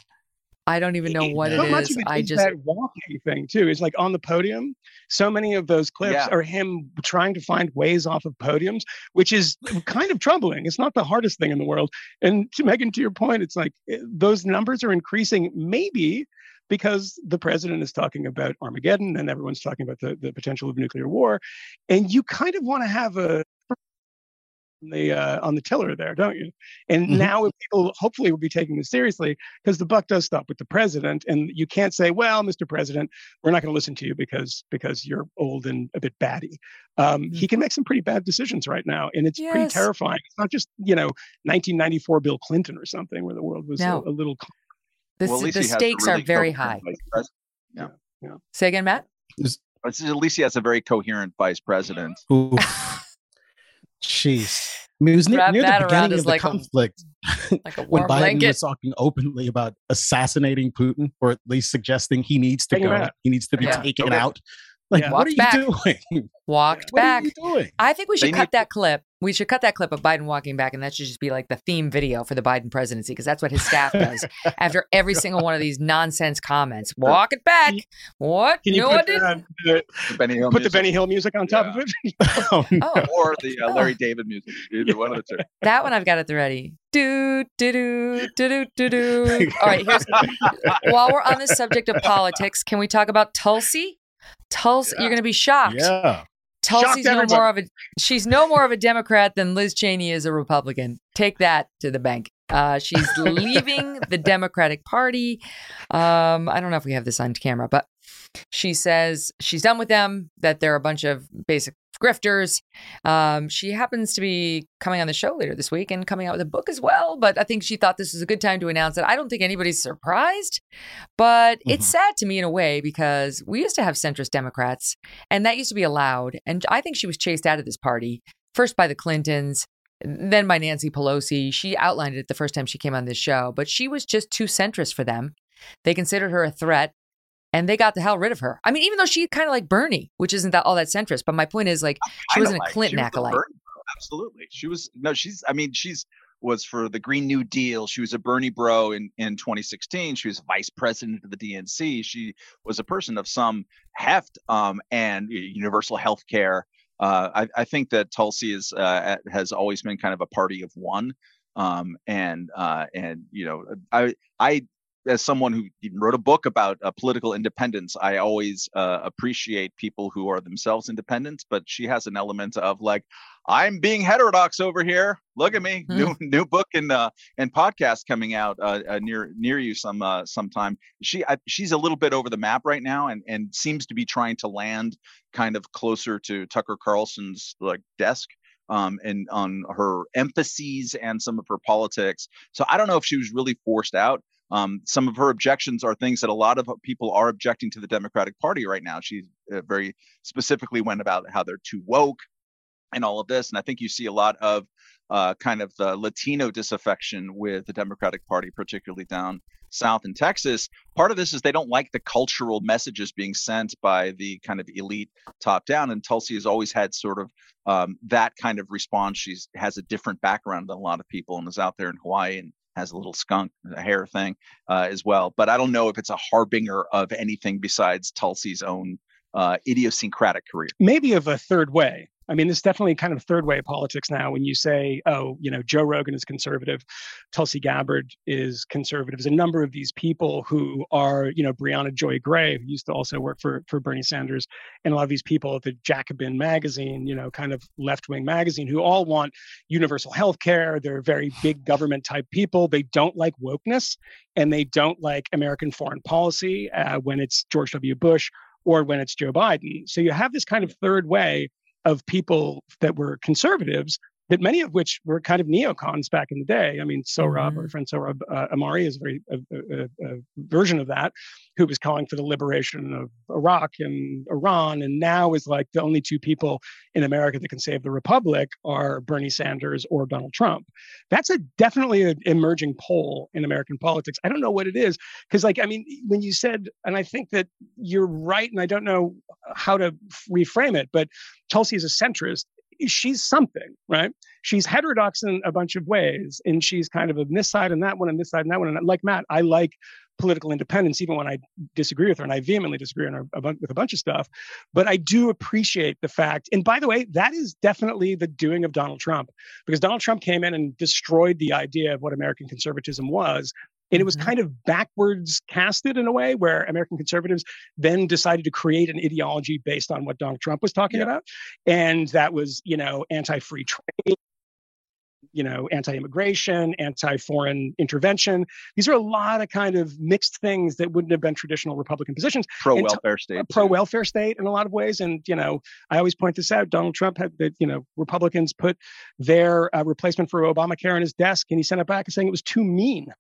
[SPEAKER 1] I don't even know what
[SPEAKER 5] so
[SPEAKER 1] it
[SPEAKER 5] much
[SPEAKER 1] is.
[SPEAKER 5] Of it
[SPEAKER 1] I just
[SPEAKER 5] that walking thing too. It's like on the podium. So many of those clips yeah. are him trying to find ways off of podiums, which is kind of troubling. It's not the hardest thing in the world. And to Megyn, to your point, it's like eh, those numbers are increasing. Maybe because the president is talking about Armageddon and everyone's talking about the, the potential of nuclear war. And you kind of want to have a the uh, on the tiller there, don't you? And mm-hmm. now people hopefully will be taking this seriously because the buck does stop with the president, and you can't say, "Well, Mr. President, we're not going to listen to you because because you're old and a bit batty." Um, mm-hmm. He can make some pretty bad decisions right now, and it's yes. pretty terrifying. It's not just you know 1994 Bill Clinton or something where the world was no. a, a, little.
[SPEAKER 1] The, well, the stakes really are very high.
[SPEAKER 5] Yeah. yeah.
[SPEAKER 1] Say again, Matt.
[SPEAKER 4] At least he has a very coherent vice president.
[SPEAKER 2] Jeez. I mean, it was near, near the beginning of the like conflict a, like when Biden blanket. was talking openly about assassinating Putin, or at least suggesting he needs to go. He needs to be yeah. taken okay. out. Like, yeah. what are you back. doing?
[SPEAKER 1] Walked what back. I think we should they cut that clip. We should cut that clip of Biden walking back, and that should just be like the theme video for the Biden presidency, because that's what his staff does after every single one of these nonsense comments. Walk it back. What?
[SPEAKER 5] Can you
[SPEAKER 1] no,
[SPEAKER 5] put, the, the, Benny Hill put the Benny Hill music on top yeah. of it?
[SPEAKER 4] oh, no. Or the uh, Larry David music. Either one of the two.
[SPEAKER 1] That one I've got at the ready. Do do do do do do. All right, here's while we're on the subject of politics, can we talk about Tulsi? Tulsi, yeah. you're going to be shocked.
[SPEAKER 2] Yeah.
[SPEAKER 1] Tulsi's no more of a she's no more of a Democrat than Liz Cheney is a Republican. Take that to the bank. Uh, she's leaving the Democratic Party. Um, I don't know if we have this on camera, but she says she's done with them, that they're a bunch of basic grifters. Um, she happens to be coming on the show later this week and coming out with a book as well. But I think she thought this was a good time to announce it. I don't think anybody's surprised, but mm-hmm. it's sad to me in a way because we used to have centrist Democrats and that used to be allowed. And I think she was chased out of this party first by the Clintons, then by Nancy Pelosi. She outlined it the first time she came on this show, but she was just too centrist for them. They considered her a threat and they got the hell rid of her. I mean, even though she kind of like Bernie, which isn't that all that centrist, but my point is like she wasn't a Clinton was acolyte.
[SPEAKER 4] Absolutely, she was no, she's. I mean, she's was for the Green New Deal. She was a Bernie bro in in 2016. She was vice president of the DNC. She was a person of some heft um, and universal health care. Uh, I, I, think that Tulsi is uh, has always been kind of a party of one. Um, and uh, and you know, I I as someone who wrote a book about uh, political independence, I always uh, appreciate people who are themselves independent. But she has an element of like, I'm being heterodox over here. Look at me, mm-hmm. new new book and uh, and podcast coming out uh, uh, near near you some uh, sometime. She I, she's a little bit over the map right now, and and seems to be trying to land kind of closer to Tucker Carlson's like desk. Um, and on her emphases and some of her politics. So I don't know if she was really forced out. Um, some of her objections are things that a lot of people are objecting to the Democratic Party right now. She uh, very specifically went about how they're too woke and all of this. And I think you see a lot of uh, kind of the Latino disaffection with the Democratic Party, particularly down south in Texas. Part of this is they don't like the cultural messages being sent by the kind of elite top down. And Tulsi has always had sort of um, that kind of response. She has a different background than a lot of people and is out there in Hawaii and has a little skunk hair thing uh, as well. But I don't know if it's a harbinger of anything besides Tulsi's own uh, idiosyncratic career.
[SPEAKER 5] Maybe of a third way. I mean, this definitely kind of third way politics now. When you say, "Oh, you know, Joe Rogan is conservative, Tulsi Gabbard is conservative," there's a number of these people who are, you know, Briahna Joy Gray, who used to also work for for Bernie Sanders, and a lot of these people at the Jacobin magazine, you know, kind of left wing magazine, who all want universal health care. They're very big government type people. They don't like wokeness, and they don't like American foreign policy uh, when it's George W. Bush or when it's Joe Biden. So you have this kind of third way of people that were conservatives that many of which were kind of neocons back in the day. I mean, Sohrab, mm-hmm. our friend Sohrab uh, Ahmari is a very a, a, a, version of that, who was calling for the liberation of Iraq and Iran, and now is like the only two people in America that can save the republic are Bernie Sanders or Donald Trump. That's a definitely an emerging pole in American politics. I don't know what it is because, like, I mean, when you said, and I think that you're right, and I don't know how to reframe it, but Tulsi is a centrist she's something, right? She's heterodox in a bunch of ways, and she's kind of on this side and that one, and this side and that one. And like Matt, I like political independence, even when I disagree with her, and I vehemently disagree her with a bunch of stuff. But I do appreciate the fact, and by the way, that is definitely the doing of Donald Trump, because Donald Trump came in and destroyed the idea of what American conservatism was and it was mm-hmm. kind of backwards casted in a way where American conservatives then decided to create an ideology based on what Donald Trump was talking yeah. about. And that was, you know, anti free trade, you know, anti-immigration, anti-foreign intervention. These are a lot of kind of mixed things that wouldn't have been traditional Republican positions.
[SPEAKER 4] Pro-welfare t- state.
[SPEAKER 5] Pro-welfare state in a lot of ways. And, you know, I always point this out. Donald Trump had that, you know, Republicans put their uh, replacement for Obamacare on his desk and he sent it back saying it was too mean.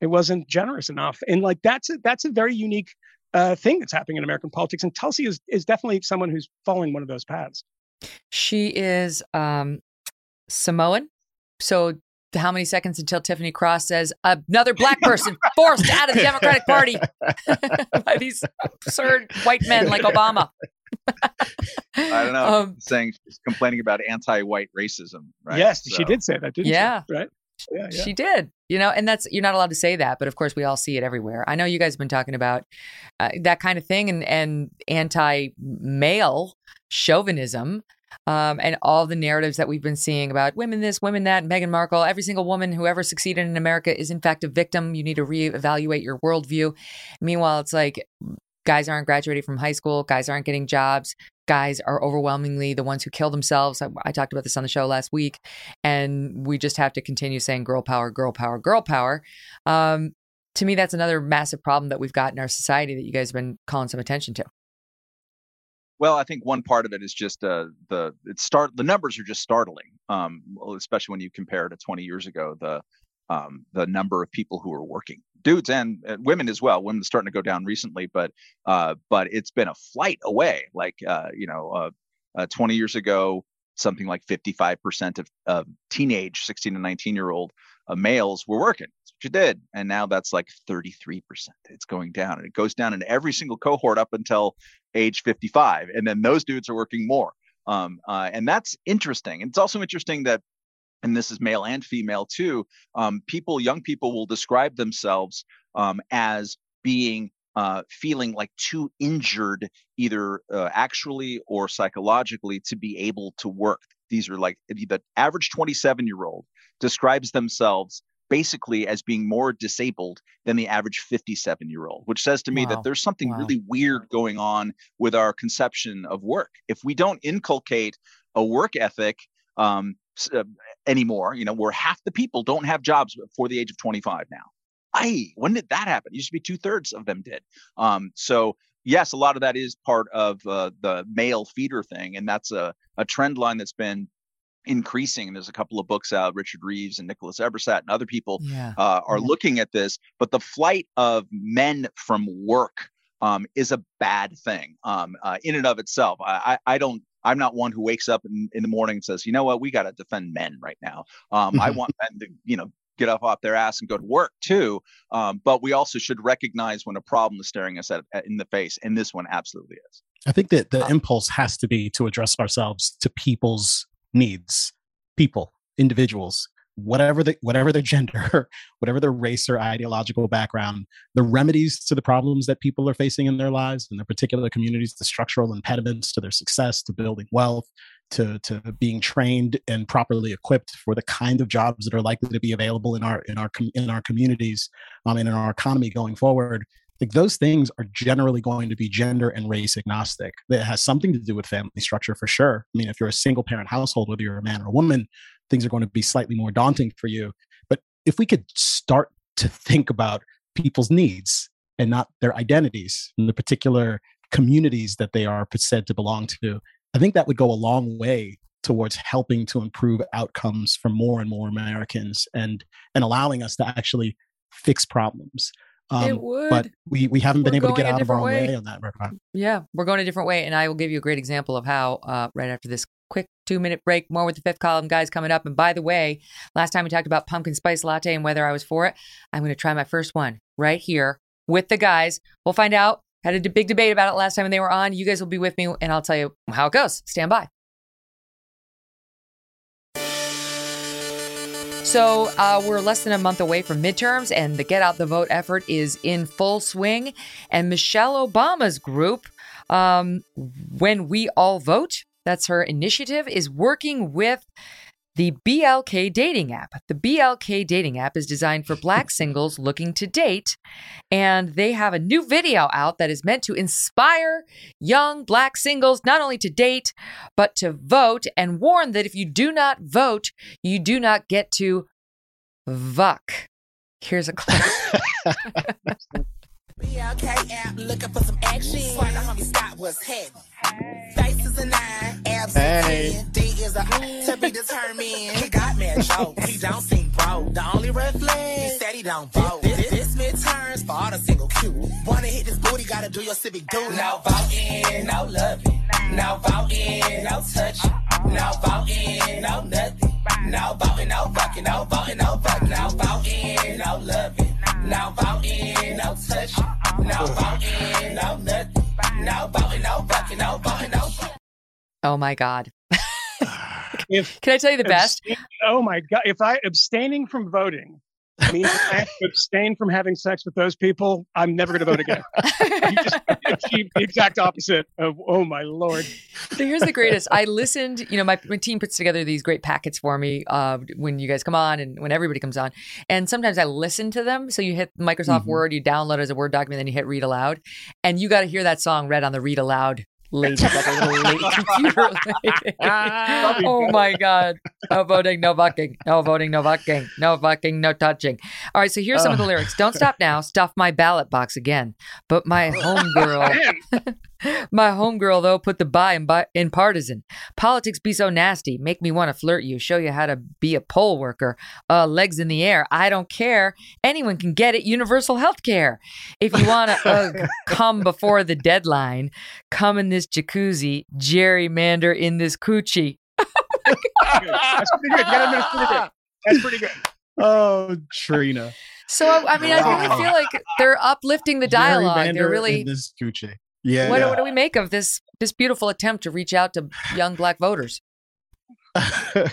[SPEAKER 5] It wasn't generous enough. And like, that's a, that's a very unique uh, thing that's happening in American politics. And Tulsi is, is definitely someone who's following one of those paths.
[SPEAKER 1] She is um, Samoan. So how many seconds until Tiffany Cross says another black person forced out of the Democratic Party by these absurd white men like Obama?
[SPEAKER 4] I don't know. Um, saying she's complaining about anti-white racism, right?
[SPEAKER 5] Yes, so. she did say that, didn't
[SPEAKER 1] yeah.
[SPEAKER 5] she? Right.
[SPEAKER 1] Yeah. She did, you know, and that's you're not allowed to say that, but of course we all see it everywhere. I know you guys have been talking about uh, that kind of thing and and anti-male chauvinism um, and all the narratives that we've been seeing about women this, women that, Meghan Markle. Every single woman who ever succeeded in America is, in fact, a victim. You need to reevaluate your worldview. Meanwhile, it's like guys aren't graduating from high school, guys aren't getting jobs. Guys are overwhelmingly the ones who kill themselves. I, I talked about this on the show last week, and we just have to continue saying girl power, girl power, girl power. Um, to me, that's another massive problem that we've got in our society that you guys have been calling some attention to.
[SPEAKER 4] Well, I think one part of it is just uh, the it start the numbers are just startling, um, especially when you compare to 20 years ago. The um, the number of people who are working, dudes and, women as well. Women starting to go down recently, but uh, but it's been a flight away. Like uh, you know, uh, uh 20 years ago, something like 55% of, of teenage 16 to 19 year old uh, males were working. That's what you did. And now that's like 33%. It's going down and it goes down in every single cohort up until age 55. And then those dudes are working more. Um, uh, and that's interesting. And it's also interesting that, and this is male and female too, um, people, young people will describe themselves um, as being uh, feeling like too injured, either uh, actually or psychologically, to be able to work. These are like the average 27 year old describes themselves basically as being more disabled than the average 57 year old, which says to me wow. that there's something wow. really weird going on with our conception of work. If we don't inculcate a work ethic um, uh, anymore, you know, where half the people don't have jobs before the age of 25 now. I, when did that happen? It used to be two thirds of them did. Um, so yes, a lot of that is part of uh, the male feeder thing, and that's a, a trend line that's been increasing. There's a couple of books out, Richard Reeves and Nicholas Eberstadt and other people yeah. uh, are yeah. looking at this. But the flight of men from work um, is a bad thing um, uh, in and of itself. I, I, I, don't. I'm not one who wakes up in, in the morning and says, you know what, we got to defend men right now. Um, I want men to, you know, get up off their ass and go to work too. Um, but we also should recognize when a problem is staring us at, at, in the face, and this one absolutely is.
[SPEAKER 2] I think that the um, impulse has to be to address ourselves to people's needs, people, individuals, whatever the whatever their gender, whatever their race or ideological background, the remedies to the problems that people are facing in their lives in their particular communities, the structural impediments to their success, to building wealth, to to being trained and properly equipped for the kind of jobs that are likely to be available in our in our in our communities um, and in our economy going forward like those things are generally going to be gender and race agnostic. That has something to do with family structure for sure. I mean if you're a single parent household whether you're a man or a woman things are going to be slightly more daunting for you but if we could start to think about people's needs and not their identities and the particular communities that they are said to belong to I think that would go a long way towards helping to improve outcomes for more and more Americans and and allowing us to actually fix problems.
[SPEAKER 1] Um, it would,
[SPEAKER 2] but we we haven't we're been able to get out of our own way. way on that.
[SPEAKER 1] Yeah, we're going a different way, and I will give you a great example of how uh, right after this two minute break. More with the fifth column guys coming up. And by the way, last time we talked about pumpkin spice latte and whether I was for it, I'm going to try my first one right here with the guys. We'll find out had a big debate about it last time when they were on. You guys will be with me, and I'll tell you how it goes. Stand by. So uh, we're less than a month away from midterms, and the Get Out the Vote effort is in full swing. And Michelle Obama's group, um, When We All Vote, that's her initiative, is working with the BLK dating app. The BLK dating app is designed for black singles looking to date, and they have a new video out that is meant to inspire young black singles not only to date, but to vote, and warn that if you do not vote, you do not get to vuck. Here's a clip. BLK app looking for some action. Swag the homie Scott was heavy. Face is a nine, abs hey. a 10. D is a to be determined. He got me a joke. He don't seem broke. The only red flag, he said he don't vote. This, this midterms for all the single Q. Wanna hit this booty, gotta do your civic duty. No voting, no loving. No voting, no touching. No voting, no nothing. No voting, no fucking, no voting, no fucking. No voting, no loving. No voting, no touching. No voting, no nothing. No voting, no fucking, no voting, no. Oh my God. if Can I tell you the best?
[SPEAKER 5] Oh my God. If I abstaining from voting means I have to abstain from having sex with those people, I'm never going to vote again. you just achieved the exact opposite of, oh my lord.
[SPEAKER 1] So here's the greatest. I listened, you know, my, my team puts together these great packets for me uh, when you guys come on and when everybody comes on. And sometimes I listen to them. So you hit Microsoft mm-hmm. Word, you download it as a Word document, then you hit read aloud. And you got to hear that song read on the read aloud lady, like a little late computer lady. oh my god! No voting, no bucking, no voting, no bucking, no bucking, no touching. All right, so here's some of the lyrics. Don't stop now. Stuff my ballot box again. But my homegirl. My homegirl, though, put the buy in, buy in partisan. Politics be so nasty. Make me want to flirt you. Show you how to be a poll worker. Uh, legs in the air. I don't care. Anyone can get it. Universal health care. If you want to uh, come before the deadline, come in this jacuzzi. Gerrymander in this coochie.
[SPEAKER 5] That's pretty good. That's pretty good. That's pretty good.
[SPEAKER 2] Oh, Trina.
[SPEAKER 1] So I mean, I really feel like they're uplifting the dialogue. They're really
[SPEAKER 2] this coochie. Yeah.
[SPEAKER 1] What,
[SPEAKER 2] yeah.
[SPEAKER 1] what do we make of this this beautiful attempt to reach out to young black voters?
[SPEAKER 2] I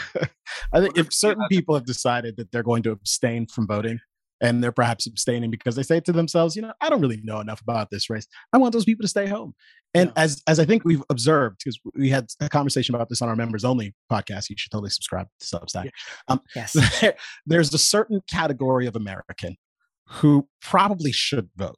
[SPEAKER 2] think if certain people have decided that they're going to abstain from voting, and they're perhaps abstaining because they say to themselves, you know, I don't really know enough about this race. I want those people to stay home. And yeah. as as I think we've observed, because we had a conversation about this on our members only podcast, you should totally subscribe to Substack. Um,
[SPEAKER 1] yes,
[SPEAKER 2] there's a certain category of American who probably should vote,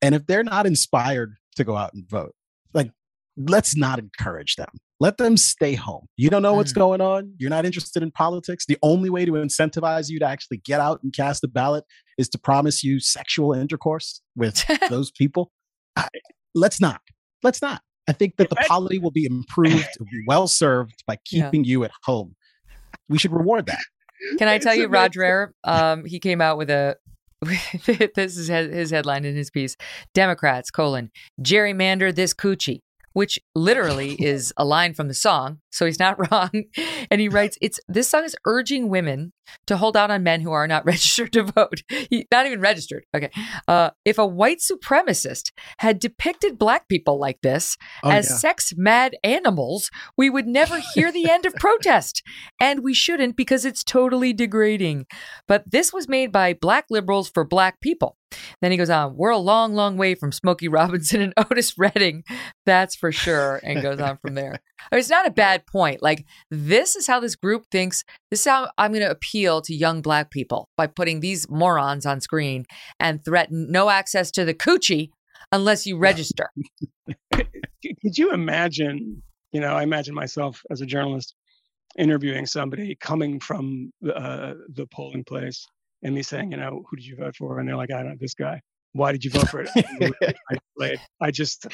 [SPEAKER 2] and if they're not inspired to go out and vote. Like, let's not encourage them. Let them stay home. You don't know what's mm. going on. You're not interested in politics. The only way to incentivize you to actually get out and cast a ballot is to promise you sexual intercourse with those people. I, let's not. Let's not. I think that the polity will be improved, will be well served by keeping yeah. you at home. We should reward that.
[SPEAKER 1] Can I tell you, Rod Dreher um, he came out with a this is his headline in his piece Democrats, colon, gerrymander this coochie which literally is a line from the song. So he's not wrong. And he writes, "It's this song is urging women to hold out on men who are not registered to vote. He, not even registered. Okay. Uh, if a white supremacist had depicted black people like this oh, as yeah. sex mad animals, we would never hear the end of protest, and we shouldn't because it's totally degrading. But this was made by black liberals for black people." Then he goes on, we're a long, long way from Smokey Robinson and Otis Redding. That's for sure. And goes on from there. I mean, it's not a bad point. Like, this is how this group thinks. This is how I'm going to appeal to young black people by putting these morons on screen and threaten no access to the coochie unless you register.
[SPEAKER 5] Could you imagine? You know, I imagine myself as a journalist interviewing somebody coming from uh, the polling place and me saying, you know, who did you vote for? And they're like, I don't know, this guy. Why did you vote for it? I, I just,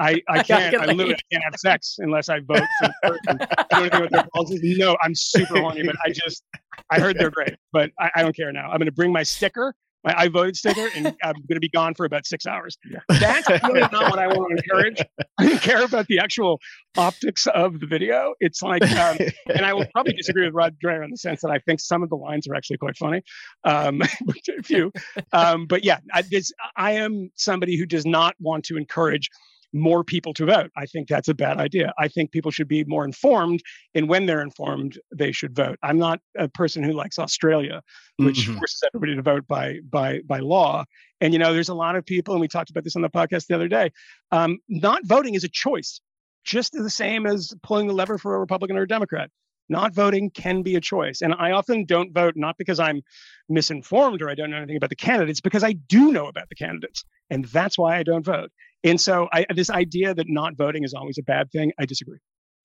[SPEAKER 5] I, I can't, I literally can't have sex unless I vote for the person. I don't know what their policies. No, I'm super horny, but I just, I heard they're great, but I, I don't care now. I'm going to bring my sticker my I voted sticker, and I'm going to be gone for about six hours. That's really not what I want to encourage. I don't care about the actual optics of the video. It's like, um, and I will probably disagree with Rod Dreher in the sense that I think some of the lines are actually quite funny, um, a few. Um, but yeah, I, this, I am somebody who does not want to encourage more people to vote. I think that's a bad idea. I think people should be more informed, and when they're informed, they should vote. I'm not a person who likes Australia, which mm-hmm. forces everybody to vote by by by law. And you know, there's a lot of people, and we talked about this on the podcast the other day. Um, not voting is a choice, just the same as pulling the lever for a Republican or a Democrat. not voting can be a choice. And I often don't vote, not because I'm misinformed or I don't know anything about the candidates, because I do know about the candidates. And that's why I don't vote. And so I, this idea that not voting is always a bad thing, I disagree.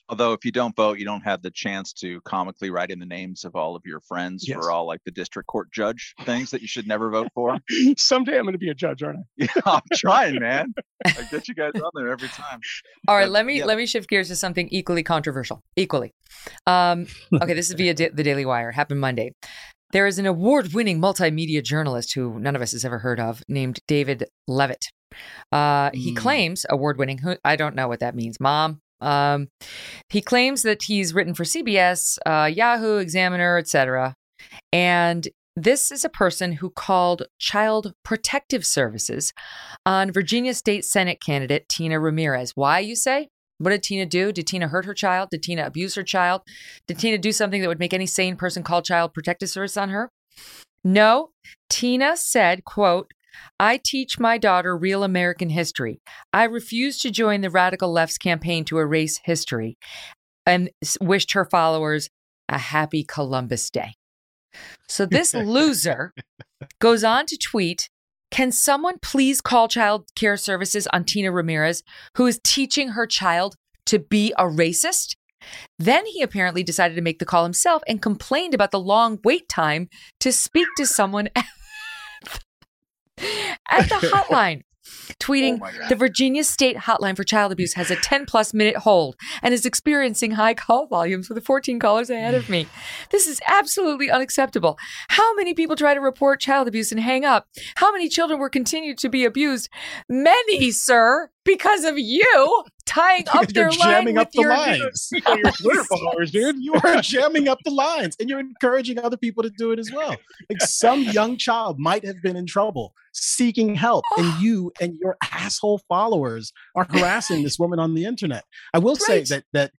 [SPEAKER 4] Although if you don't vote, you don't have the chance to comically write in the names of all of your friends yes. for all like the district court judge things that you should never vote for.
[SPEAKER 5] Someday I'm going to be a judge, aren't I?
[SPEAKER 4] Yeah, I'm trying, man. I get you guys on there every time.
[SPEAKER 1] All right, but, let me yeah. let me shift gears to something equally controversial. Equally. Um, okay, this is via the Daily Wire. Happened Monday. There is an award-winning multimedia journalist who none of us has ever heard of, named David Levitt. Uh, he mm. claims award-winning. I don't know what that means, Mom. Um, he claims that he's written for CBS, uh, Yahoo, Examiner, etc. And this is a person who called Child Protective Services on Virginia State Senate candidate Tina Ramirez. Why, you say? What did Tina do? Did Tina hurt her child? Did Tina abuse her child? Did Tina do something that would make any sane person call Child Protective Service on her? No. Tina said, quote, I teach my daughter real American history. I refuse to join the radical left's campaign to erase history and wished her followers a happy Columbus Day. So this loser goes on to tweet Can someone please call child care services on Tina Ramirez, who is teaching her child to be a racist? Then he apparently decided to make the call himself and complained about the long wait time to speak to someone at the hotline. Oh tweeting, oh the Virginia State Hotline for Child Abuse has a 10 plus minute hold and is experiencing high call volumes with the 14 callers ahead of me. This is absolutely unacceptable. How many people try to report child abuse and hang up? How many children were continued to be abused? Many, sir because of you tying up
[SPEAKER 2] you're
[SPEAKER 1] their
[SPEAKER 2] jamming
[SPEAKER 1] line
[SPEAKER 2] up the
[SPEAKER 1] your
[SPEAKER 2] lines.
[SPEAKER 5] your Twitter followers, dude.
[SPEAKER 2] You are jamming up the lines, and you're encouraging other people to do it as well. Like some young child might have been in trouble, seeking help, and you and your asshole followers are harassing this woman on the internet. I will say that that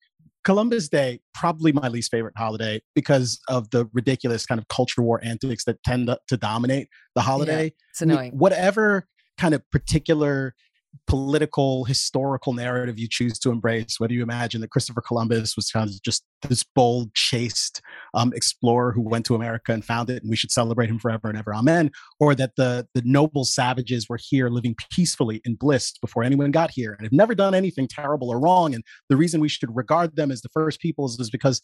[SPEAKER 2] Columbus Day, probably my least favorite holiday because of the ridiculous kind of culture war antics that tend to, to dominate the holiday. Yeah,
[SPEAKER 1] it's annoying.
[SPEAKER 2] Whatever kind of particular political historical narrative you choose to embrace whether you imagine that christopher columbus was kind of just this bold chaste um, explorer who went to america and found it and we should celebrate him forever and ever. Amen. Or that the the noble savages were here living peacefully in bliss before anyone got here and have never done anything terrible or wrong. And the reason we should regard them as the first peoples is because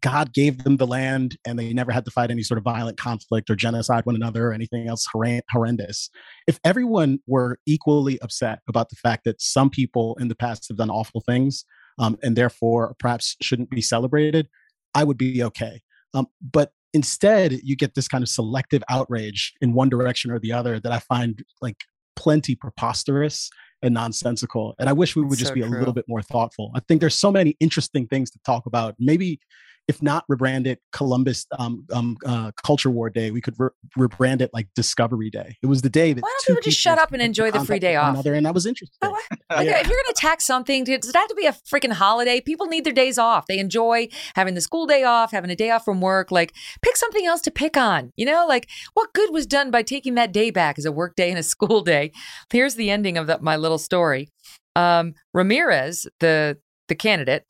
[SPEAKER 2] God gave them the land and they never had to fight any sort of violent conflict or genocide one another or anything else horrendous. If everyone were equally upset about the fact that some people in the past have done awful things um, and therefore perhaps shouldn't be celebrated, I would be okay. Um, but instead, you get this kind of selective outrage in one direction or the other that I find like plenty preposterous and nonsensical. And I wish we would just so be true. a little bit more thoughtful. I think there's so many interesting things to talk about. Maybe if not rebrand it Columbus um, um, uh, Culture War Day, we could re- rebrand it like Discovery Day. It was the day that.
[SPEAKER 1] Why don't people just shut up and enjoy the free day off?
[SPEAKER 2] Another, and that was interesting.
[SPEAKER 1] Oh, like, yeah. If you're going to tax something, does it have to be a freaking holiday? People need their days off. They enjoy having the school day off, having a day off from work. Like, pick something else to pick on. You know, like what good was done by taking that day back as a work day and a school day? Here's the ending of the, my little story. Um, Ramirez, the the candidate,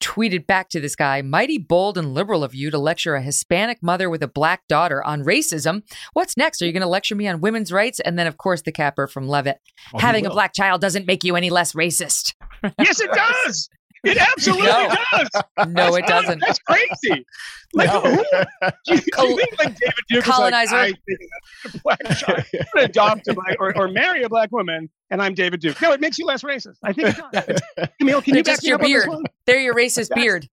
[SPEAKER 1] tweeted back to this guy, mighty bold and liberal of you to lecture a Hispanic mother with a black daughter on racism. What's next? Are you going to lecture me on women's rights? And then, of course, the capper from Levitt. Oh, Having a black child doesn't make you any less racist.
[SPEAKER 5] yes, it does. It absolutely no. does.
[SPEAKER 1] No, it doesn't.
[SPEAKER 5] That's crazy. Like, no. who, do, you, Col- do you think like David Duke
[SPEAKER 1] colonizer?
[SPEAKER 5] Like, I black child, adopt a black or, or marry a black woman, and I'm David Duke. No, it makes you less racist. I think it does. Kmele, can you
[SPEAKER 1] just your beard? They're your racist
[SPEAKER 5] that's,
[SPEAKER 1] beard.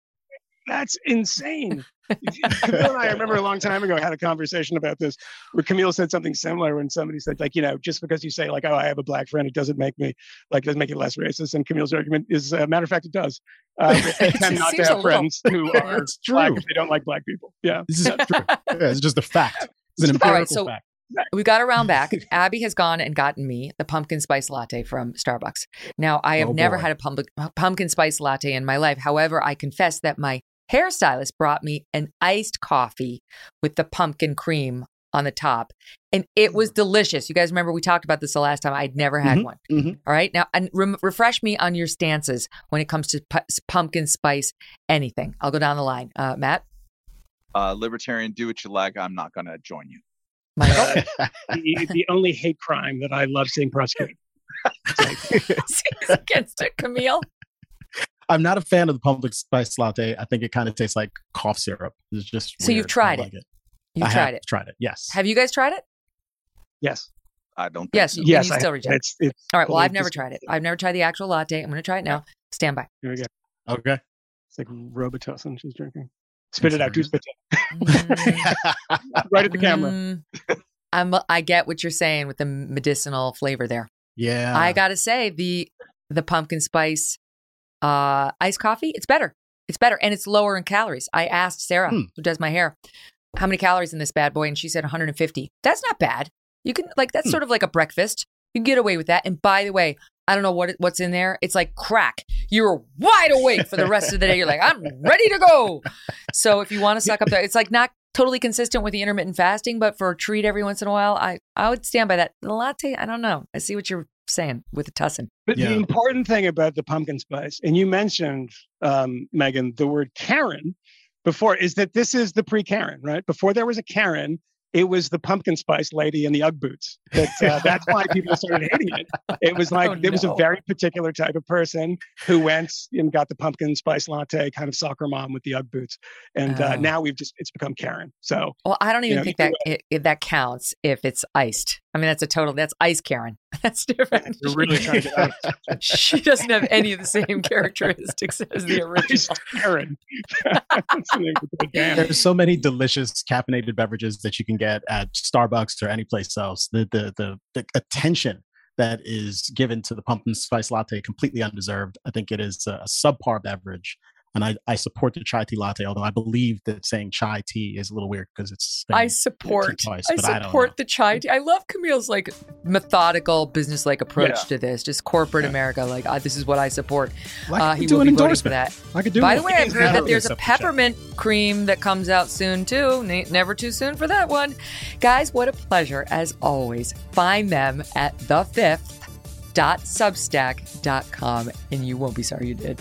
[SPEAKER 5] That's insane. Kmele and I, remember a long time ago, I had a conversation about this where Kmele said something similar when somebody said, like, you know, just because you say, like, oh, I have a black friend, it doesn't make me, like, doesn't make it less racist. And Kmele's argument is, uh, matter of fact, it does. Uh, they tend not to have friends who are black if they don't like black people. Yeah.
[SPEAKER 2] This is true. Yeah, it's just a fact. It's an empirical right, so- fact.
[SPEAKER 1] We got around back. Abby has gone and gotten me the pumpkin spice latte from Starbucks. Now, I have oh never had a pumpkin, pumpkin spice latte in my life. However, I confess that my hairstylist brought me an iced coffee with the pumpkin cream on the top, and it was delicious. You guys remember we talked about this the last time. I'd never had
[SPEAKER 2] Mhm,
[SPEAKER 1] one.
[SPEAKER 2] mhm.
[SPEAKER 1] All right, now and rem- refresh me on your stances when it comes to pu- pumpkin spice anything. I'll go down the line. Uh, Matt,
[SPEAKER 4] Uh, libertarian, do what you like. I'm not going to join you.
[SPEAKER 1] Michael,
[SPEAKER 5] the, the only hate crime that I love seeing prosecuted.
[SPEAKER 1] Against it. Kmele,
[SPEAKER 2] I'm not a fan of the pumpkin spice latte. I think it kind of tastes like cough syrup. It's just
[SPEAKER 1] So you've
[SPEAKER 2] weird. I
[SPEAKER 1] tried
[SPEAKER 2] don't
[SPEAKER 1] it? you've
[SPEAKER 2] I
[SPEAKER 1] tried
[SPEAKER 2] have
[SPEAKER 1] it.
[SPEAKER 2] Tried it. Yes.
[SPEAKER 1] Have you guys tried it?
[SPEAKER 5] Yes.
[SPEAKER 4] I don't. Think
[SPEAKER 1] Yes.
[SPEAKER 4] so.
[SPEAKER 5] Yes,
[SPEAKER 1] You
[SPEAKER 5] I-
[SPEAKER 1] still reject.
[SPEAKER 5] it's- it's
[SPEAKER 1] All right. Well, I've never tried it. I've never tried the actual latte. I'm going to try it now. Stand by.
[SPEAKER 5] Here we go.
[SPEAKER 2] Okay.
[SPEAKER 5] It's like Robitussin she's drinking. Spit it out. Do spit it. right at the camera.
[SPEAKER 1] Mm, I'm. I get what you're saying with the medicinal flavor there.
[SPEAKER 2] Yeah.
[SPEAKER 1] I gotta say the the pumpkin spice uh iced coffee. It's better. It's better, and it's lower in calories. I asked Sarah,
[SPEAKER 2] Hmm.
[SPEAKER 1] who does my hair, how many calories in this bad boy, and she said 150. That's not bad. You can like that's
[SPEAKER 2] Hmm.
[SPEAKER 1] sort of like a breakfast. You can get away with that. And by the way, I don't know what what's in there. It's like crack. You're wide awake for the rest of the day. You're like, I'm ready to go. So if you want to suck up that, it's like not totally consistent with the intermittent fasting, but for a treat every once in a while, I I would stand by that. The latte, I don't know. I see what you're saying with a tussin.
[SPEAKER 5] But
[SPEAKER 2] Yeah.
[SPEAKER 5] the important thing about the pumpkin spice, and you mentioned, um, Megyn, the word Karen before, is that this is the pre Karen, right? Before there was a Karen, it was the pumpkin spice lady in the UGG boots. That, uh, that's why people started hating it. It was like,
[SPEAKER 1] Oh,
[SPEAKER 5] it was a very particular type of person who went and got the pumpkin spice latte, kind of soccer mom with the UGG boots. And uh,
[SPEAKER 1] Oh.
[SPEAKER 5] now we've just, it's become Karen. So
[SPEAKER 1] Well, I don't
[SPEAKER 5] You
[SPEAKER 1] even
[SPEAKER 5] know,
[SPEAKER 1] think that it, it- that counts if it's iced. I mean, that's a total. That's ice Karen. That's different.
[SPEAKER 5] we're really trying to get
[SPEAKER 1] she doesn't have any of the same characteristics as the original.
[SPEAKER 5] Karen. That's the name of the band.
[SPEAKER 2] There's so many delicious caffeinated beverages that you can get at Starbucks or any place else. The the the, the attention that is given to the pumpkin spice latte completely undeserved. I think it is a subpar beverage, and I, I support the chai tea latte. Although I believe that saying chai tea is a little weird because it's
[SPEAKER 1] I support.
[SPEAKER 2] twice,
[SPEAKER 1] I
[SPEAKER 2] but I
[SPEAKER 1] support the chai tea. I love Kmele's like methodical, business-like approach
[SPEAKER 2] Yeah.
[SPEAKER 1] to this. Just corporate America. Like uh, this is what I support.
[SPEAKER 2] Well, I
[SPEAKER 1] uh,
[SPEAKER 2] could
[SPEAKER 1] he
[SPEAKER 2] do
[SPEAKER 1] will
[SPEAKER 2] an
[SPEAKER 1] be voting for
[SPEAKER 2] endorsement.
[SPEAKER 1] that.
[SPEAKER 2] I could do
[SPEAKER 1] By
[SPEAKER 2] it.
[SPEAKER 1] the way, I've heard that there's a
[SPEAKER 2] Except chai.
[SPEAKER 1] peppermint cream that comes out soon too. Ne- Never too soon for that one, guys. What a pleasure as always. Find them at the fifth substack.com and you won't be sorry you did.